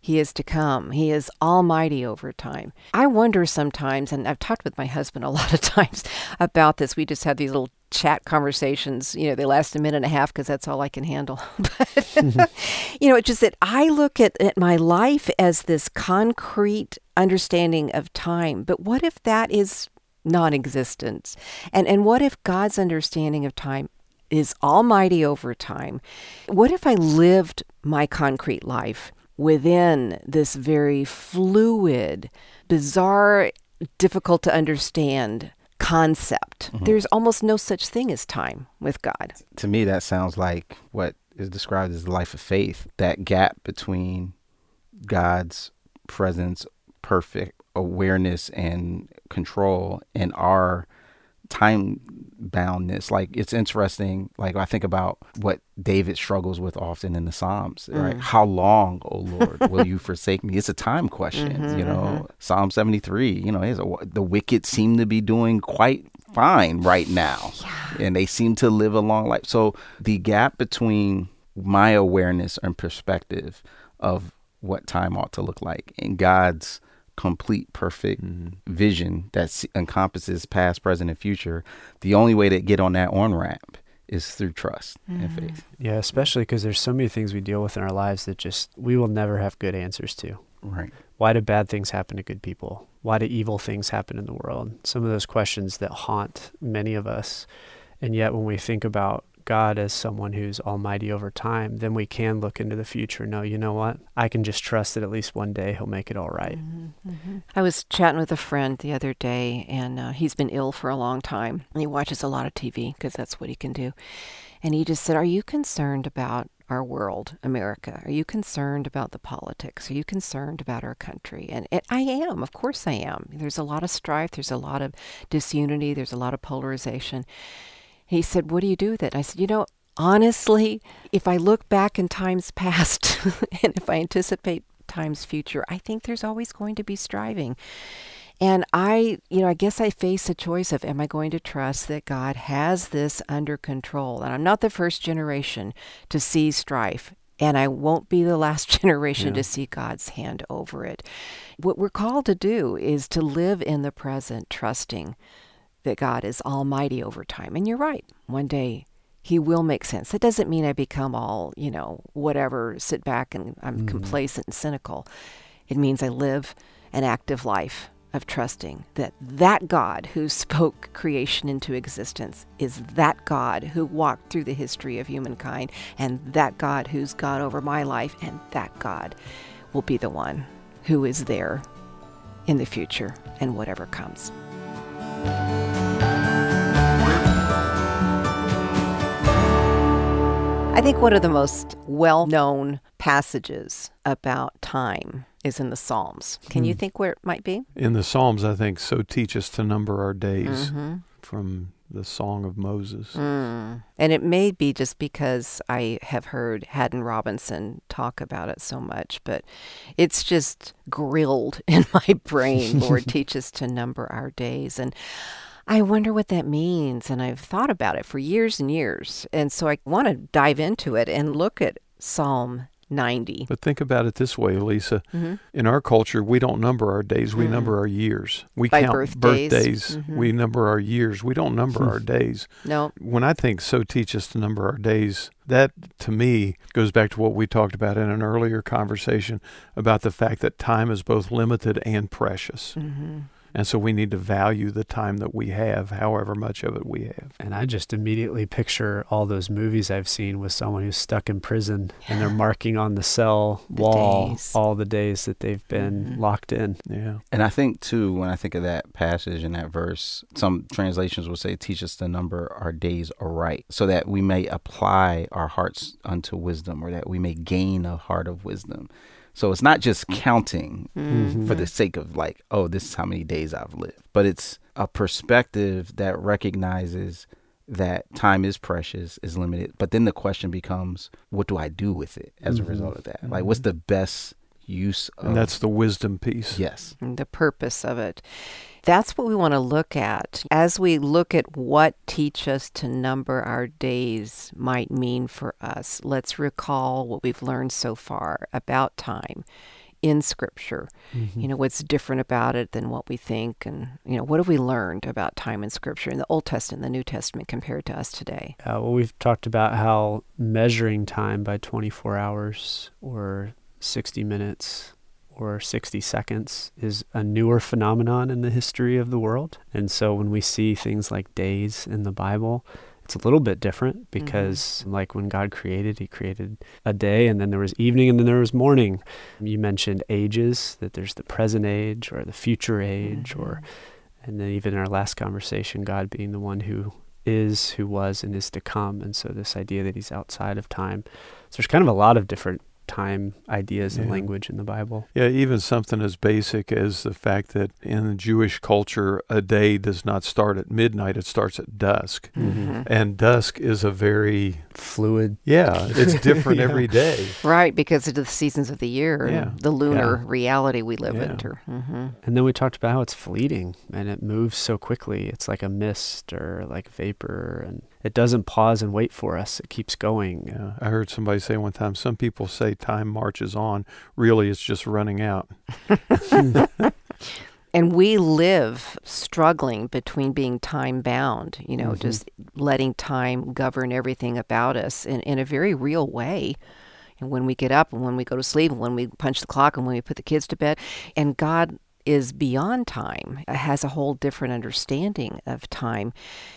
He is to come. He is almighty over time. I wonder sometimes, and I've talked with my husband a lot of times about this. We just have these little chat conversations. You know, they last a minute and a half because that's all I can handle. but, you know, it's just that I look at, at my life as this concrete understanding of time. But what if that is non existent? And, and what if God's understanding of time is almighty over time? What if I lived my concrete life? Within this very fluid, bizarre, difficult to understand concept. Mm-hmm. There's almost no such thing as time with God. To me, that sounds like what is described as the life of faith that gap between God's presence, perfect awareness, and control, and our time boundness. Like it's interesting. Like I think about what David struggles with often in the Psalms, right? Mm. How long, oh Lord, will you forsake me? It's a time question, mm-hmm, you know. Mm-hmm. Psalm 73, you know, a, the wicked seem to be doing quite fine right now. Yeah. And they seem to live a long life. So the gap between my awareness and perspective of what time ought to look like and God's complete, perfect mm-hmm. vision that encompasses past, present, and future, the only way to get on that on ramp is through trust mm-hmm. and faith. Yeah, especially because there's so many things we deal with in our lives that just we will never have good answers to. Right. Why do bad things happen to good people? Why do evil things happen in the world? Some of those questions that haunt many of us. And yet, when we think about God as someone who's almighty over time, then we can look into the future and know, you know what? I can just trust that at least one day he'll make it all right. mm-hmm, mm-hmm. I was chatting with a friend the other day, and uh, he's been ill for a long time. And he watches a lot of TV because that's what he can do. And he just said, Are you concerned about our world, America? Are you concerned about the politics? Are you concerned about our country? And it, I am, of course I am. There's a lot of strife, there's a lot of disunity, there's a lot of polarization. He said, What do you do with it? I said, You know, honestly, if I look back in times past and if I anticipate times future, I think there's always going to be striving. And I, you know, I guess I face a choice of am I going to trust that God has this under control? And I'm not the first generation to see strife, and I won't be the last generation yeah. to see God's hand over it. What we're called to do is to live in the present, trusting that God is almighty over time. And you're right. One day he will make sense. That doesn't mean I become all, you know, whatever, sit back and I'm mm. complacent and cynical. It means I live an active life of trusting that that God who spoke creation into existence is that God who walked through the history of humankind and that God who's God over my life and that God will be the one who is there in the future and whatever comes. I think one of the most well known passages about time is in the Psalms. Can you hmm. think where it might be? In the Psalms, I think, so teach us to number our days mm-hmm. from the Song of Moses. Mm. And it may be just because I have heard Haddon Robinson talk about it so much, but it's just grilled in my brain. Lord, teach us to number our days. And I wonder what that means. And I've thought about it for years and years. And so I want to dive into it and look at Psalm 90. But think about it this way, Lisa. Mm-hmm. In our culture, we don't number our days, we mm-hmm. number our years. We By count birthdays. birthdays. Mm-hmm. We number our years. We don't number our days. No. When I think so teach us to number our days, that to me goes back to what we talked about in an earlier conversation about the fact that time is both limited and precious. Mm-hmm. And so we need to value the time that we have, however much of it we have. And I just immediately picture all those movies I've seen with someone who's stuck in prison and they're marking on the cell The wall days. all the days that they've been Mhm. locked in. Yeah. And I think too, when I think of that passage and that verse, some translations will say, "Teach us to number our days aright, so that we may apply our hearts unto wisdom, or that we may gain a heart of wisdom." So it's not just counting Mm-hmm. for the sake of like, oh, this is how many days I've lived, but it's a perspective that recognizes that time is precious, is limited. But then the question becomes, what do I do with it as a Mhm. result of that? Like, what's the best use of And that's the wisdom piece. yes. the purpose of it. That's what we want to look at as we look at what teach us to number our days might mean for us. Let's recall what we've learned so far about time in scripture. Mm-hmm. You know, what's different about it than what we think and you know, what have we learned about time in scripture in the Old Testament, the New Testament compared to us today? Uh, well, we've talked about how measuring time by 24 hours or 60 minutes or 60 seconds is a newer phenomenon in the history of the world. And so when we see things like days in the Bible, it's a little bit different mm-hmm. because like when God created, he created a day and then there was evening and then there was morning. You mentioned ages, that there's the present age or the future age or mm-hmm. and then even in our last conversation, God being the one who is, who was, and is to come. And so this idea that he's outside of time. So there's kind of a lot of different time ideas and Yeah. language in the Bible. Yeah, even something as basic as the fact that in the Jewish culture, a day does not start at midnight, it starts at dusk. Mhm. And dusk is a very, Fluid. yeah, it's different Yeah. every day. Right, because of the seasons of the year and Yeah. the lunar Yeah. reality we live Yeah. under. hmm And then we talked about how it's fleeting and it moves so quickly. It's like a mist or like vapor and it doesn't pause and wait for us. It keeps going. Yeah, I heard somebody say one time, some people say time marches on. Really, it's just running out. And we live struggling between being time bound, you know, Mhm. just letting time govern everything about us in, in a very real way. And when we get up and when we go to sleep and when we punch the clock and when we put the kids to bed. And God is beyond time, has a whole different understanding of time.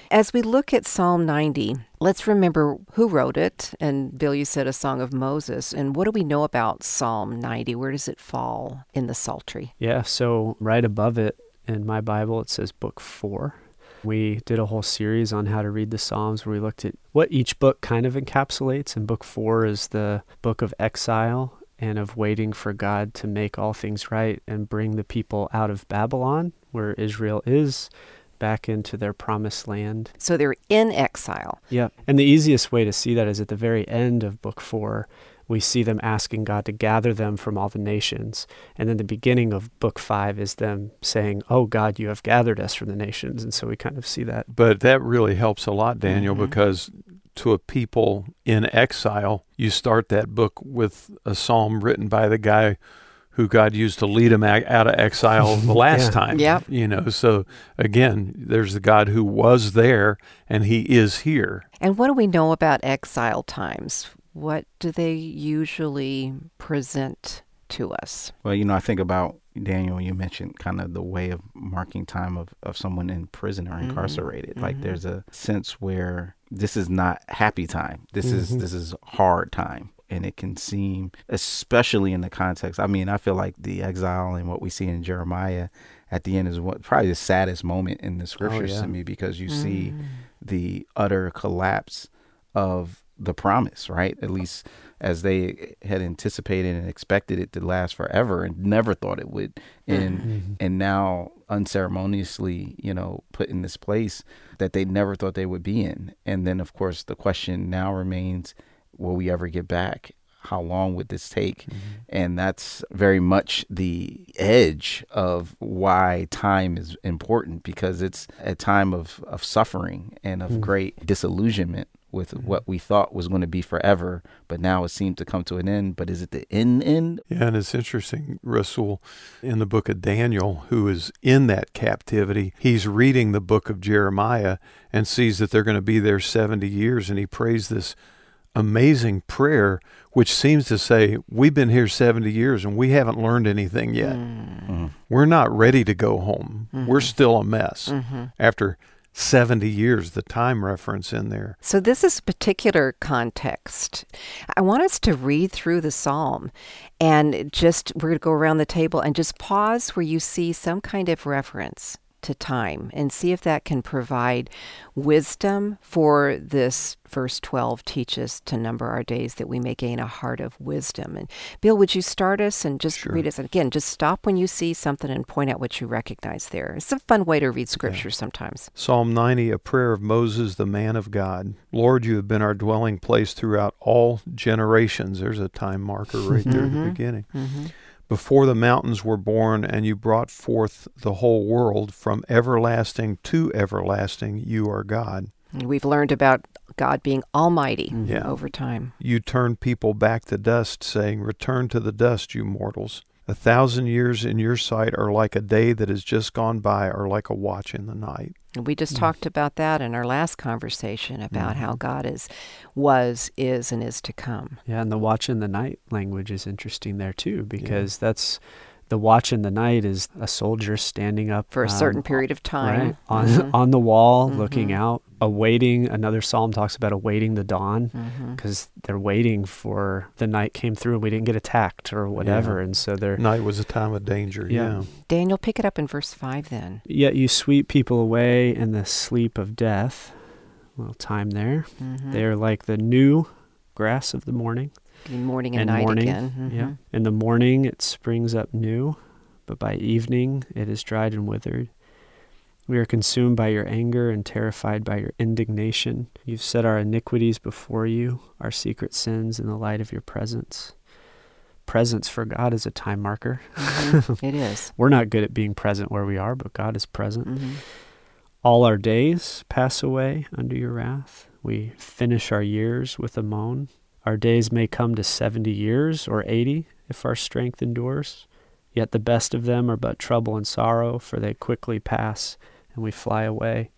As we look at Psalm 90, let's remember who wrote it. And Bill, you said a song of Moses. And what do we know about Psalm 90? Where does it fall in the Psaltery? Yeah, so right above it in my Bible, it says book four. We did a whole series on how to read the Psalms where we looked at what each book kind of encapsulates. And book four is the book of exile and of waiting for God to make all things right and bring the people out of Babylon, where Israel is, back into their promised land. So they're in exile. Yeah. And the easiest way to see that is at the very end of book four, we see them asking God to gather them from all the nations. And then the beginning of book five is them saying, Oh God, you have gathered us from the nations. And so we kind of see that. But that really helps a lot, Daniel, Mhm. because to a people in exile, you start that book with a psalm written by the guy who God used to lead him out of exile the last Yeah. time. Yep. You know, so again, there's the God who was there and he is here. And what do we know about exile times? What do they usually present to us? Well, you know, I think about Daniel, you mentioned kind of the way of marking time of, of someone in prison or Mhm. incarcerated. Like Mhm. there's a sense where this is not happy time. This is Mhm. this is hard time. And it can seem, especially in the context. I mean, I feel like the exile and what we see in Jeremiah at the end is what probably the saddest moment in the scriptures yeah. to me because you see Mm. the utter collapse of the promise, right? At least as they had anticipated and expected it to last forever and never thought it would. Mm-hmm. And mm-hmm. and now unceremoniously, you know, put in this place that they never thought they would be in. And then of course the question now remains, will we ever get back? How long would this take? Mm-hmm. And that's very much the edge of why time is important because it's a time of, of suffering and of Mm. great disillusionment with what we thought was going to be forever, but now it seemed to come to an end. But is it the end end? Yeah, and it's interesting, Rasool, in the book of Daniel, who is in that captivity, he's reading the book of Jeremiah and sees that they're going to be there 70 years, and he prays this amazing prayer, which seems to say, We've been here 70 years and we haven't learned anything yet. Mm-hmm. We're not ready to go home. We're Mm-hmm. still a mess after 70 years, the time reference in there. So, this is a particular context. I want us to read through the psalm and just, we're going to go around the table and just pause where you see some kind of reference to time and see if that can provide wisdom for this verse 12 teaches to number our days that we may gain a heart of wisdom and bill would you start us and just Sure. read us again just stop when you see something and point out what you recognize there it's a fun way to read scripture sometimes Psalm 90, a prayer of Moses, the man of God. Lord, you have been our dwelling place throughout all generations. There's a time marker right there at the mm-hmm. beginning. Mm-hmm. Before the mountains were born, and you brought forth the whole world, from everlasting to everlasting, you are God. We've learned about God being almighty mm-hmm. Yeah. over time. You turn people back to dust, saying, Return to the dust, you mortals. A thousand years in your sight are like a day that has just gone by, or like a watch in the night. And we Mm. just talked about that in our last conversation about Mm-hmm. how God is, was, is, and is to come. Yeah, and the watch in the night language is interesting there too, because that's the watch in the night is a soldier standing up For a um, certain period of time. right, on Mhm. on the wall, Mhm. looking out, awaiting. Another psalm talks about awaiting the dawn because they're waiting for the night came through and we didn't get attacked or whatever, and so they're Night was a time of danger. Yeah. yeah. Daniel, pick it up in verse 5 then. Yet you sweep people away in the sleep of death. A little time there. Mhm. They are like the new grass of the morning. In morning and, and night morning, again. Mhm. Yeah. In the morning it springs up new, but by evening it is dried and withered. We are consumed by your anger and terrified by your indignation. You've set our iniquities before you, our secret sins in the light of your presence. Presence for God is a time marker. Mhm. it is. We're not good at being present where we are, but God is present. Mhm. All our days pass away under your wrath. We finish our years with a moan. Our days may come to 70 years or 80 if our strength endures. Yet the best of them are but trouble and sorrow, for they quickly pass and we fly away.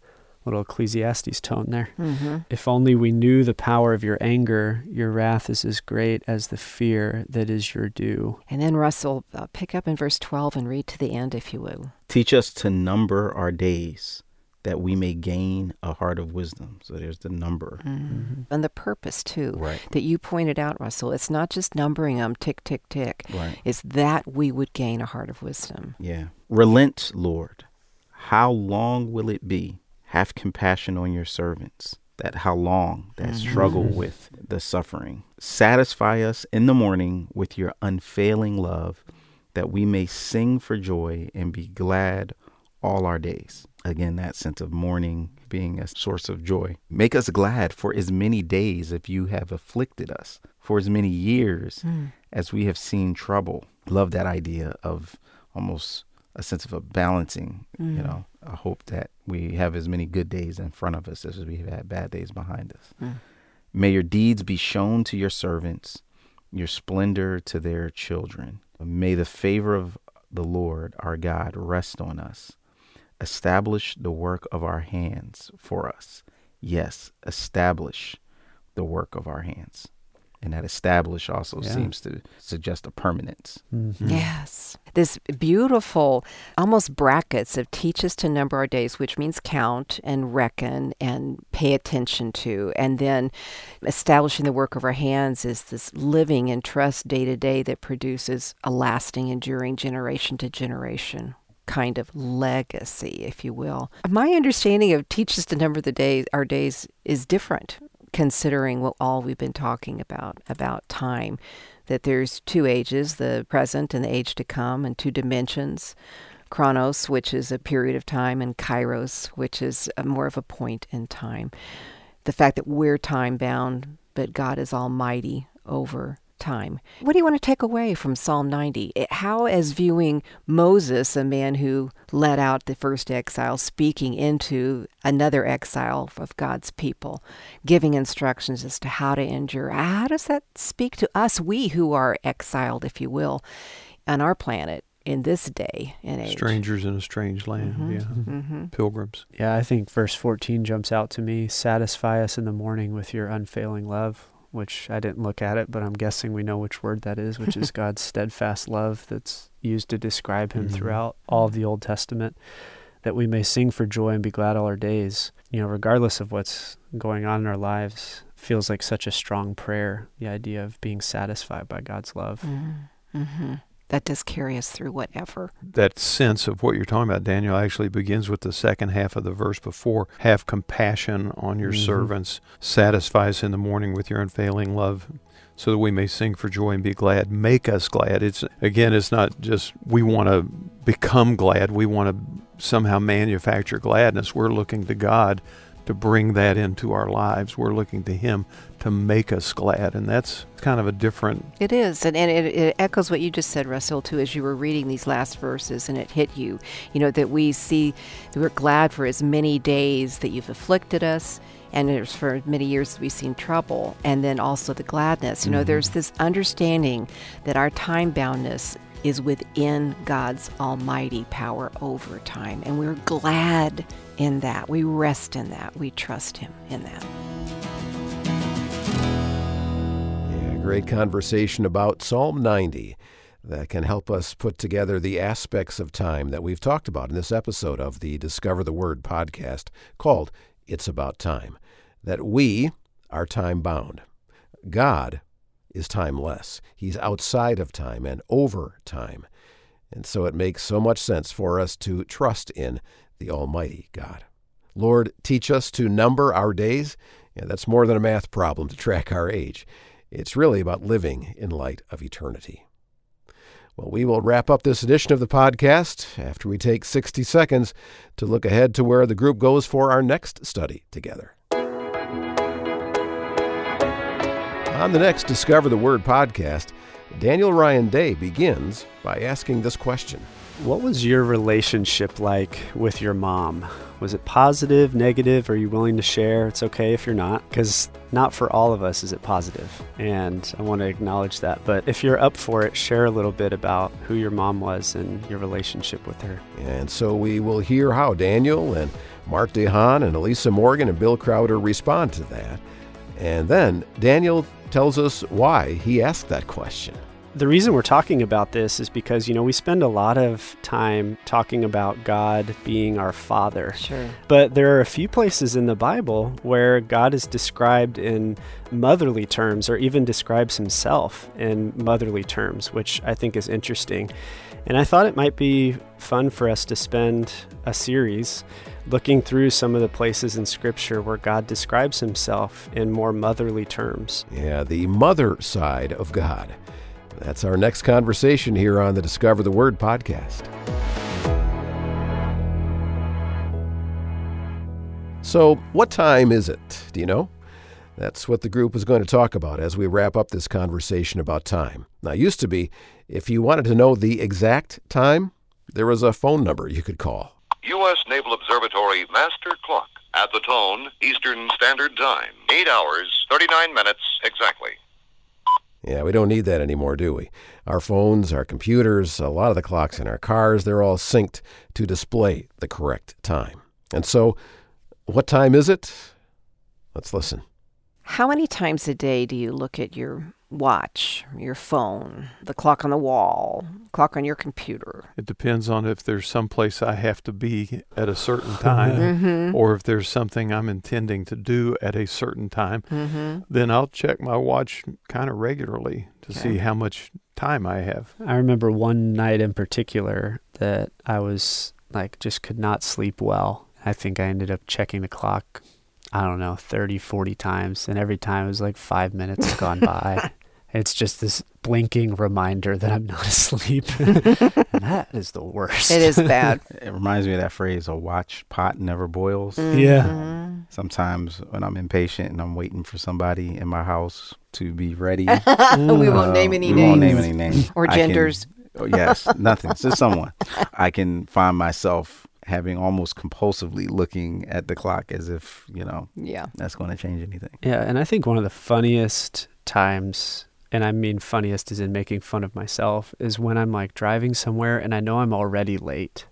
Little Ecclesiastes tone there. Mhm. If only we knew the power of your anger, your wrath is as great as the fear that is your due. And then, Rasool, uh, pick up in verse 12 and read to the end, if you will. Teach us to number our days that we may gain a heart of wisdom. So there's the number. Mm. And the purpose, too, Right. that you pointed out, Rasool. It's not just numbering them tick, tick, tick. Right. It's that we would gain a heart of wisdom. Yeah. Relent, Lord. How long will it be? Have compassion on your servants. That how long that struggle with the suffering. Satisfy us in the morning with your unfailing love, that we may sing for joy and be glad all our days. Again, that sense of mourning being a source of joy. Make us glad for as many days if you have afflicted us, for as many years hmm. as we have seen trouble. Love that idea of almost a sense of a balancing, you hmm. know, a hope that we have as many good days in front of us as we have had bad days behind us. Hmm. May your deeds be shown to your servants, your splendor to their children. May the favor of the Lord our God rest on us. Establish the work of our hands for us. Yes, establish the work of our hands. And that establish also Yeah. seems to suggest a permanence. Mm-hmm. Yes. This beautiful, almost brackets of teach us to number our days, which means count and reckon and pay attention to. And then establishing the work of our hands is this living and trust day to day that produces a lasting, enduring generation to generation kind of legacy, if you will. My understanding of teach us to number the days our days is different considering what all we've been talking about about time that there's two ages the present and the age to come and two dimensions chronos which is a period of time and kairos which is more of a point in time the fact that we're time bound but god is almighty over time what do you want to take away from psalm 90 It- how as viewing moses a man who led out the first exile speaking into another exile of god's people giving instructions as to how to endure how does that speak to us we who are exiled if you will on our planet in this day and age Strangers in a strange land. Mhm, Yeah. mhm. Pilgrims. Yeah, I think verse 14 jumps out to me. Satisfy us in the morning with your unfailing love. Which I didn't look at it, but I'm guessing we know which word that is, which is God's steadfast love that's used to describe him mm-hmm. throughout all of the Old Testament, that we may sing for joy and be glad all our days. You know, regardless of what's going on in our lives, feels like such a strong prayer, the idea of being satisfied by God's love. Mm-hmm. That does carry us through whatever. That sense of what you're talking about, Daniel, actually begins with the second half of the verse before. Have compassion on your mm-hmm. servants, satisfy us in the morning with your unfailing love. So that we may sing for joy and be glad. Make us glad. It's again, it's not just we want to become glad. We want to somehow manufacture gladness. We're looking to God to bring that into our lives. We're looking to Him to make us glad. And that's kind of a different. It is. And, and it, it, echoes what you just said, Rasool, too, as you were reading these last verses and it hit you. You know, that we see that we're glad for as many days that you've afflicted us. And it's for many years we've seen trouble, and then also the gladness. You know, mm-hmm. there's this understanding that our time boundness is within God's almighty power over time. And we're glad in that. We rest in that. We trust Him in that. Yeah, great conversation about Psalm 90 that can help us put together the aspects of time that we've talked about in this episode of the Discover the Word podcast called It's About Time. That we are time bound. God is timeless. He's outside of time and over time. And so it makes so much sense for us to trust in the Almighty God. Lord, teach us to number our days. Yeah, that's more than a math problem to track our age. It's really about living in light of eternity. Well, we will wrap up this edition of the podcast after we take 60 seconds to look ahead to where the group goes for our next study together. On the next Discover the Word podcast, Daniel Ryan Day begins by asking this question What was your relationship like with your mom? Was it positive, negative? Are you willing to share? It's okay if you're not, because not for all of us is it positive, and I want to acknowledge that. But if you're up for it, share a little bit about who your mom was and your relationship with her. And so we will hear how Daniel and Mark DeHaan and Elisa Morgan and Bill Crowder respond to that. And then Daniel tells us why he asked that question. The reason we're talking about this is because, you know, we spend a lot of time talking about God being our Father. Sure. But there are a few places in the Bible where God is described in motherly terms or even describes himself in motherly terms, which I think is interesting. And I thought it might be fun for us to spend a series looking through some of the places in Scripture where God describes himself in more motherly terms. Yeah, the mother side of God. That's our next conversation here on the Discover the Word podcast. So, what time is it? Do you know? That's what the group is going to talk about as we wrap up this conversation about time. Now, used to be, if you wanted to know the exact time, there was a phone number you could call. U.S. Naval Observatory Master Clock at the tone Eastern Standard Time. Eight hours, 39 minutes exactly. Yeah, we don't need that anymore, do we? Our phones, our computers, a lot of the clocks in our cars, they're all synced to display the correct time. And so, what time is it? Let's listen. How many times a day do you look at your watch, your phone, the clock on the wall, clock on your computer? It depends on if there's some place I have to be at a certain time mm-hmm. or if there's something I'm intending to do at a certain time. Mm-hmm. Then I'll check my watch kind of regularly to okay. see how much time I have. I remember one night in particular that I was like just could not sleep well. I think I ended up checking the clock I don't know, 30, 40 times. And every time it was like five minutes gone by. It's just this blinking reminder that I'm not asleep. that is the worst. It is bad. it reminds me of that phrase, a watch pot never boils. Mm-hmm. Yeah. Sometimes when I'm impatient and I'm waiting for somebody in my house to be ready. we won't uh, name any we names. won't name any names. or genders. Can, oh, yes, nothing. Just someone. I can find myself having almost compulsively looking at the clock as if, you know, yeah, that's going to change anything. Yeah. And I think one of the funniest times and I mean funniest is in making fun of myself, is when I'm like driving somewhere and I know I'm already late,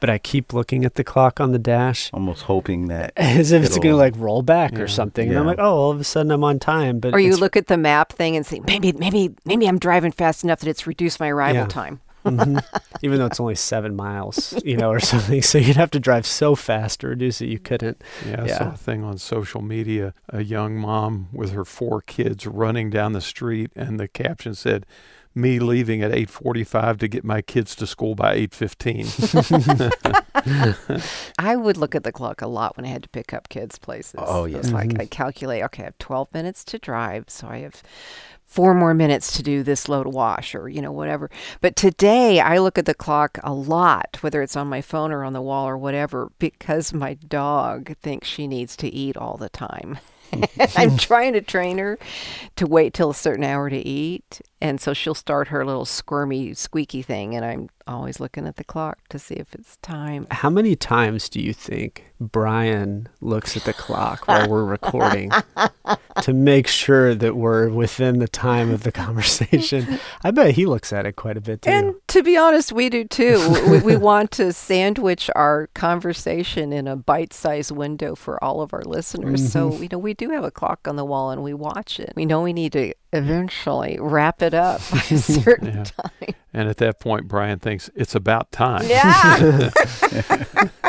but I keep looking at the clock on the dash Almost hoping that as if it's going to like roll back Yeah. or something. And I'm like, oh, all of a sudden I'm on time. But Or you look at the map thing and say, maybe, maybe, maybe I'm driving fast enough that it's reduced my arrival Yeah. time. Mhm. even though it's only seven miles, you know, or something. So you'd have to drive so fast to reduce it, you couldn't. Yeah, I saw Yeah. a thing on social media. A young mom with her four kids running down the street, and the caption said, "Me leaving at 8:45 to get my kids to school by 8:15." I would look at the clock a lot when I had to pick up kids places. Oh, It's yeah. like. I calculate, okay, I have 12 minutes to drive, so I have four more minutes to do this load wash or, you know, whatever. But today I look at the clock a lot, whether it's on my phone or on the wall or whatever, because my dog thinks she needs to eat all the time. I'm trying to train her to wait till a certain hour to eat. And so she'll start her little squirmy, squeaky thing. And I'm always looking at the clock to see if it's time. How many times do you think Brian looks at the clock while we're recording to make sure that we're within the time of the conversation? I bet he looks at it quite a bit too. And to be honest, we do too. we, we want to sandwich our conversation in a bite-sized window for all of our listeners. So mm-hmm. you know, we do have a clock on the wall and we watch it. We know we need to eventually wrap it up by a certain Yeah. time. and at that point, Brian thinks it's about time. Yeah.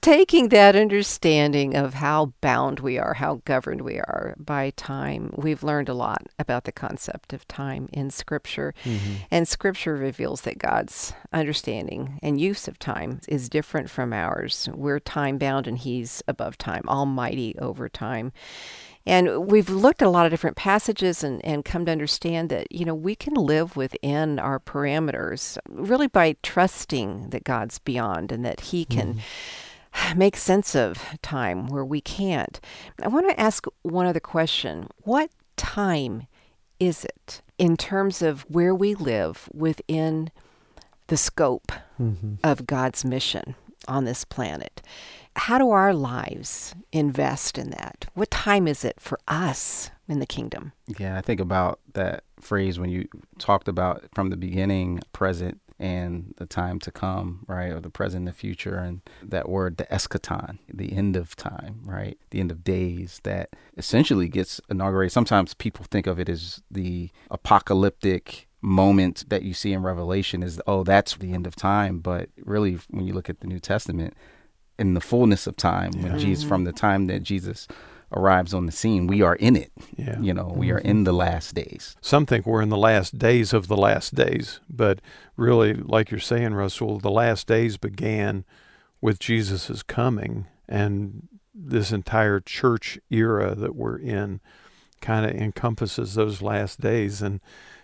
Taking that understanding of how bound we are, how governed we are by time, we've learned a lot about the concept of time in Scripture. Mm-hmm. And Scripture reveals that God's understanding and use of time is different from ours. We're time bound and He's above time, almighty over time. And we've looked at a lot of different passages and, and come to understand that, you know, we can live within our parameters really by trusting that God's beyond and that He can mm-hmm. make sense of time where we can't. I want to ask one other question. What time is it in terms of where we live within the scope Mhm. of God's mission on this planet? How do our lives invest in that? What time is it for us in the kingdom? Yeah, I think about that phrase when you talked about from the beginning, present, and the time to come, right? Or the present and the future. And that word, the eschaton, the end of time, right? The end of days that essentially gets inaugurated. Sometimes people think of it as the apocalyptic moment that you see in Revelation is, oh, that's the end of time. But really, when you look at the New Testament, in the fullness of time, when Jesus, from the mm-hmm. time that Jesus arrives on the scene, we are in it. Yeah. You know, we are in the last days. Some think we're in the last days of the last days, but really, like you're saying, Rasool, the last days began with Jesus' coming, and this entire church era that we're in kind of encompasses those last days. And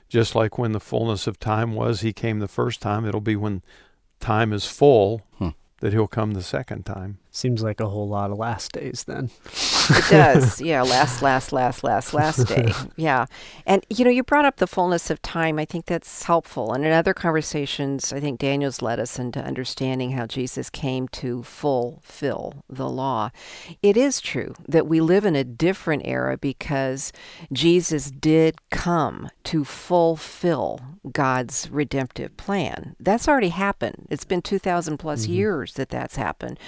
just like when the fullness of time was, he came the first time, it'll be when time is full Hmm. that he'll come the second time. Seems like a whole lot of last days then. It does. yeah, last, last, last, last, last day. Yeah. And, you know, you brought up the fullness of time. I think that's helpful. And in other conversations, I think Daniel's led us into understanding how Jesus came to fulfill the law. It is true that we live in a different era because Jesus did come to fulfill God's redemptive plan. That's already happened. It's been 2,000 plus mm-hmm. years that that's happened.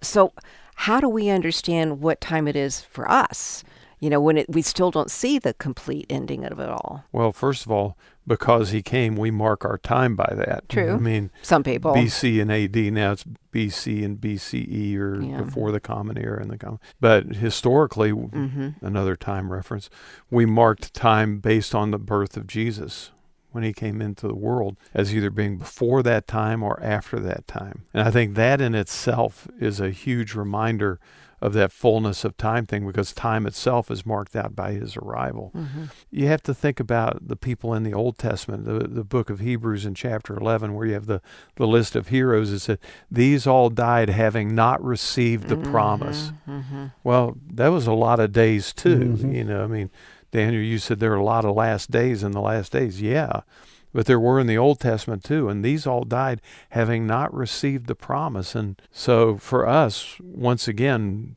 So, how do we understand what time it is for us? You know, when it, we still don't see the complete ending of it all. Well, first of all, because he came, we mark our time by that. True. I mean, Some people. BC and AD. Now it's BC and BCE or Yeah. before the Common Era and the Common. But historically, w- hmm another time reference, we marked time based on the birth of Jesus when he came into the world as either being before that time or after that time. And I think that in itself is a huge reminder of that fullness of time thing because time itself is marked out by his arrival hmm you have to think about the people in the Old Testament, the, the book of Hebrews in chapter 11, where you have the, the list of heroes. It said, These all died having not received the promise. hmm Well, that was a lot of days, too. Mhm. You know, I mean, Daniel, you said there are a lot of last days in the last days. Yeah. But there were in the Old Testament too, and these all died having not received the promise. And so for us, once again,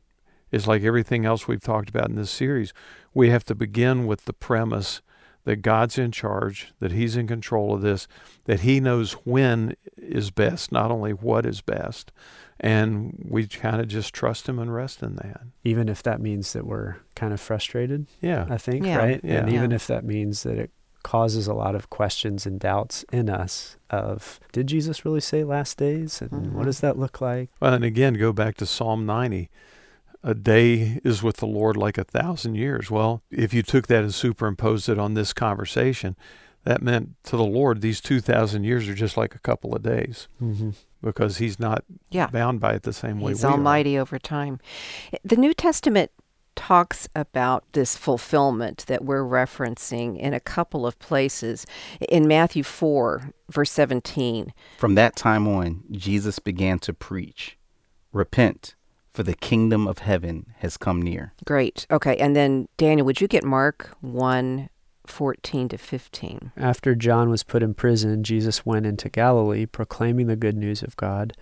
it's like everything else we've talked about in this series. We have to begin with the premise that God's in charge, that He's in control of this, that He knows when is best, not only what is best. And we kind of just trust Him and rest in that. Even if that means that we're kind of frustrated, Yeah. I think, Yeah. right? Yeah. And even if that means that it causes a lot of questions and doubts in us of did Jesus really say last days and Mhm. what does that look like? Well, and again, go back to Psalm 90. A day is with the Lord like a thousand years. Well, if you took that and superimposed it on this conversation, that meant to the Lord, these 2,000 years are just like a couple of days Mm-hmm. Because He's not Yeah. bound by it the same way He's we are. almighty over time. The New Testament talks about this fulfillment that we're referencing in a couple of places. In Matthew 4, verse 17, From that time on, Jesus began to preach, Repent, for the kingdom of heaven has come near. great. Okay, and then Daniel, would you get Mark 1, 14 to 15? After John was put in prison, Jesus went into Galilee proclaiming the good news of God.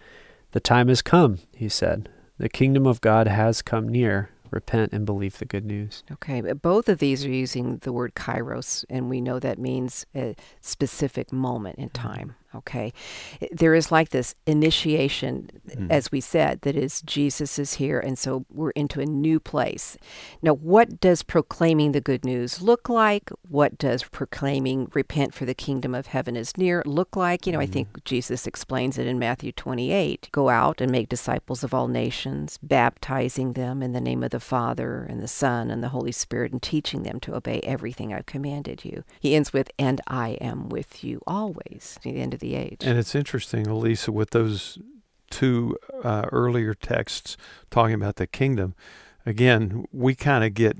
The time has come, he said. The kingdom of God has come near. Repent and believe the good news. Okay, but both of these are using the word kairos, and we know that means a specific moment in mm-hmm. time. Okay, there is like this initiation, mm. as we said, that is Jesus is here, and so we're into a new place. Now, what does proclaiming the good news look like? What does proclaiming repent for the kingdom of heaven is near look like? You know, I mm. think Jesus explains it in Matthew 28 Go out and make disciples of all nations, baptizing them in the name of the Father and the Son and the Holy Spirit, and teaching them to obey everything I've commanded you. He ends with, And I am with you always the end of the age. And it's interesting, Elisa, with those two uh, earlier texts talking about the kingdom. Again, we kind of get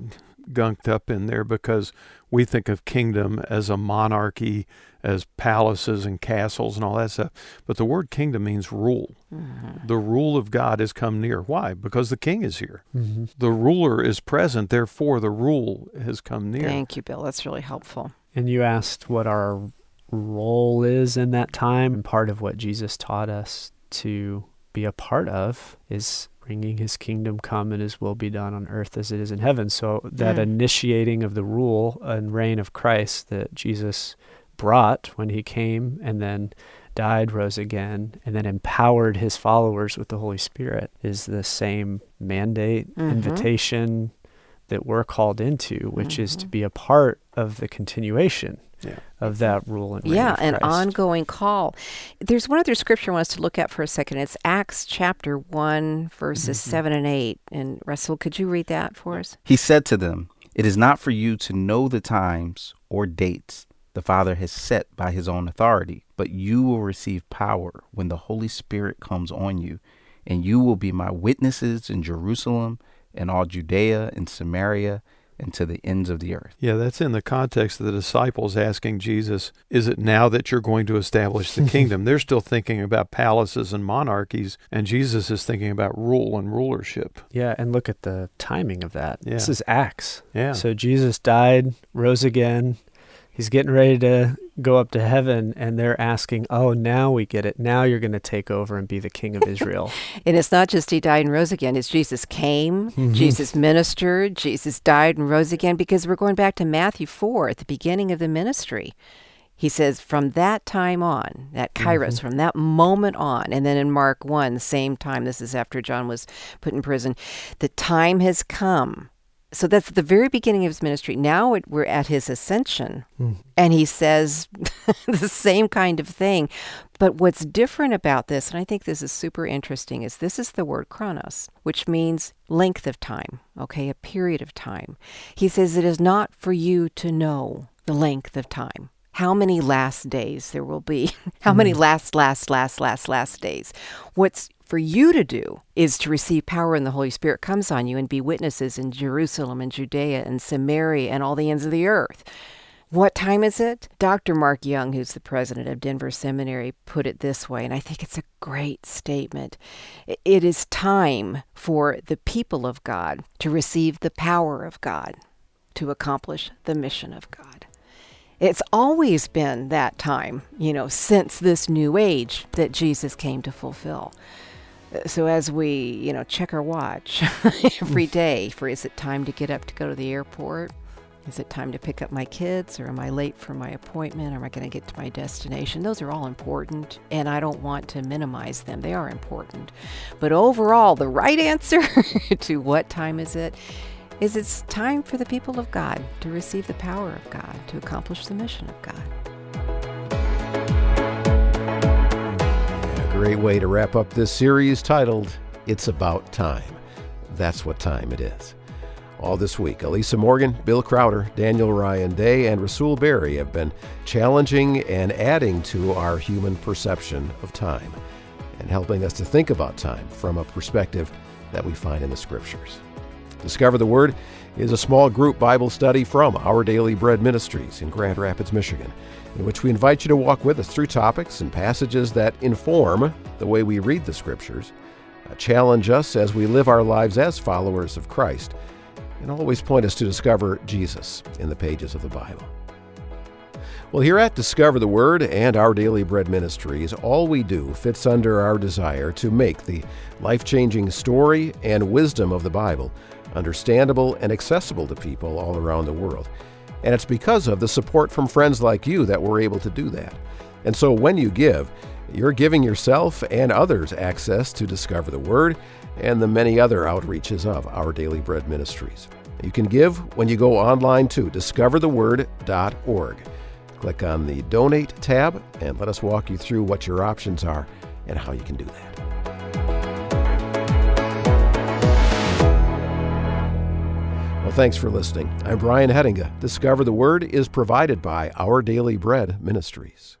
gunked up in there because we think of kingdom as a monarchy, as palaces and castles and all that stuff. But the word kingdom means rule. Mhm. The rule of God has come near. Why? Because the king is here. Mm-hmm. The ruler is present, therefore the rule has come near. Thank you, Bill. That's really helpful. And you asked what our role is in that time. And part of what Jesus taught us to be a part of is bringing his kingdom come and his will be done on earth as it is in heaven. So that Mm. initiating of the rule and reign of Christ that Jesus brought when he came and then died, rose again, and then empowered his followers with the Holy Spirit is the same mandate, Mhm. invitation that we're called into, which is to Mhm. be a part of the continuation Yeah. of that rule and reign Yeah, of an ongoing call. There's one other scripture I want us to look at for a second. It's Acts chapter 1, verses Mhm. 7 and 8. And Rasool, could you read that for us? He said to them, It is not for you to know the times or dates the Father has set by his own authority, but you will receive power when the Holy Spirit comes on you, and you will be my witnesses in Jerusalem and all Judea and Samaria and to the ends of the earth. Yeah, that's in the context of the disciples asking Jesus, Is it now that you're going to establish the kingdom? They're still thinking about palaces and monarchies, and Jesus is thinking about rule and rulership. Yeah, and look at the timing of that. This is Acts. Yeah. So Jesus died, rose again. He's getting ready to go up to heaven, and they're asking, Oh, now we get it. Now you're going to take over and be the king of Israel. And it's not just he died and rose again, it's Jesus came, Mhm. Jesus ministered, Jesus died and rose again, because we're going back to Matthew 4 at the beginning of the ministry. He says, from that time on, that kairos, from that moment on, and then in Mark 1, the same time, this is after John was put in prison, the time has come. So that's the very beginning of his ministry. Now it, we're at his ascension. And he says the same kind of thing. But what's different about this, and I think this is super interesting, is this is the word chronos, which means length of time, okay, a period of time. He says it is not for you to know the length of time. How many last days there will be? How many mm. last, last, last, last, last days? What's for you to do is to receive power when the Holy Spirit comes on you and be witnesses in Jerusalem and Judea and Samaria and all the ends of the earth. What time is it? Dr. Mark Young, who's the president of Denver Seminary, put it this way, and I think it's a great statement. It is time for the people of God to receive the power of God to accomplish the mission of God. It's always been that time, you know, since this new age that Jesus came to fulfill. So as we, you know, check our watch every mm. day for is it time to get up to go to the airport? Is it time to pick up my kids, or am I late for my appointment? Am I going to get to my destination? Those are all important, and I don't want to minimize them. They are important. But overall, the right answer to what time is it is it's time for the people of God to receive the power of God to accomplish the mission of God. Great way to wrap up this series titled It's About Time. That's what time it is. All this week, Elisa Morgan, Bill Crowder, Daniel Ryan Day, and Rasool Berry have been challenging and adding to our human perception of time and helping us to think about time from a perspective that we find in the Scriptures. Discover the Word is a small group Bible study from Our Daily Bread Ministries in Grand Rapids, Michigan, in which we invite you to walk with us through topics and passages that inform the way we read the Scriptures, uh, challenge us as we live our lives as followers of Christ, and always point us to discover Jesus in the pages of the Bible. Well, here at Discover the Word and Our Daily Bread Ministries, all we do fits under our desire to make the life changing story and wisdom of the Bible understandable and accessible to people all around the world. And it's because of the support from friends like you that we're able to do that. And so when you give, you're giving yourself and others access to discover the Word and the many other outreaches of our Daily Bread Ministries. You can give when you go online to discovertheword.org. Click on the Donate tab and let us walk you through what your options are and how you can do that. Well, thanks for listening. I'm Brian Hettinga. Discover the Word is provided by Our Daily Bread Ministries.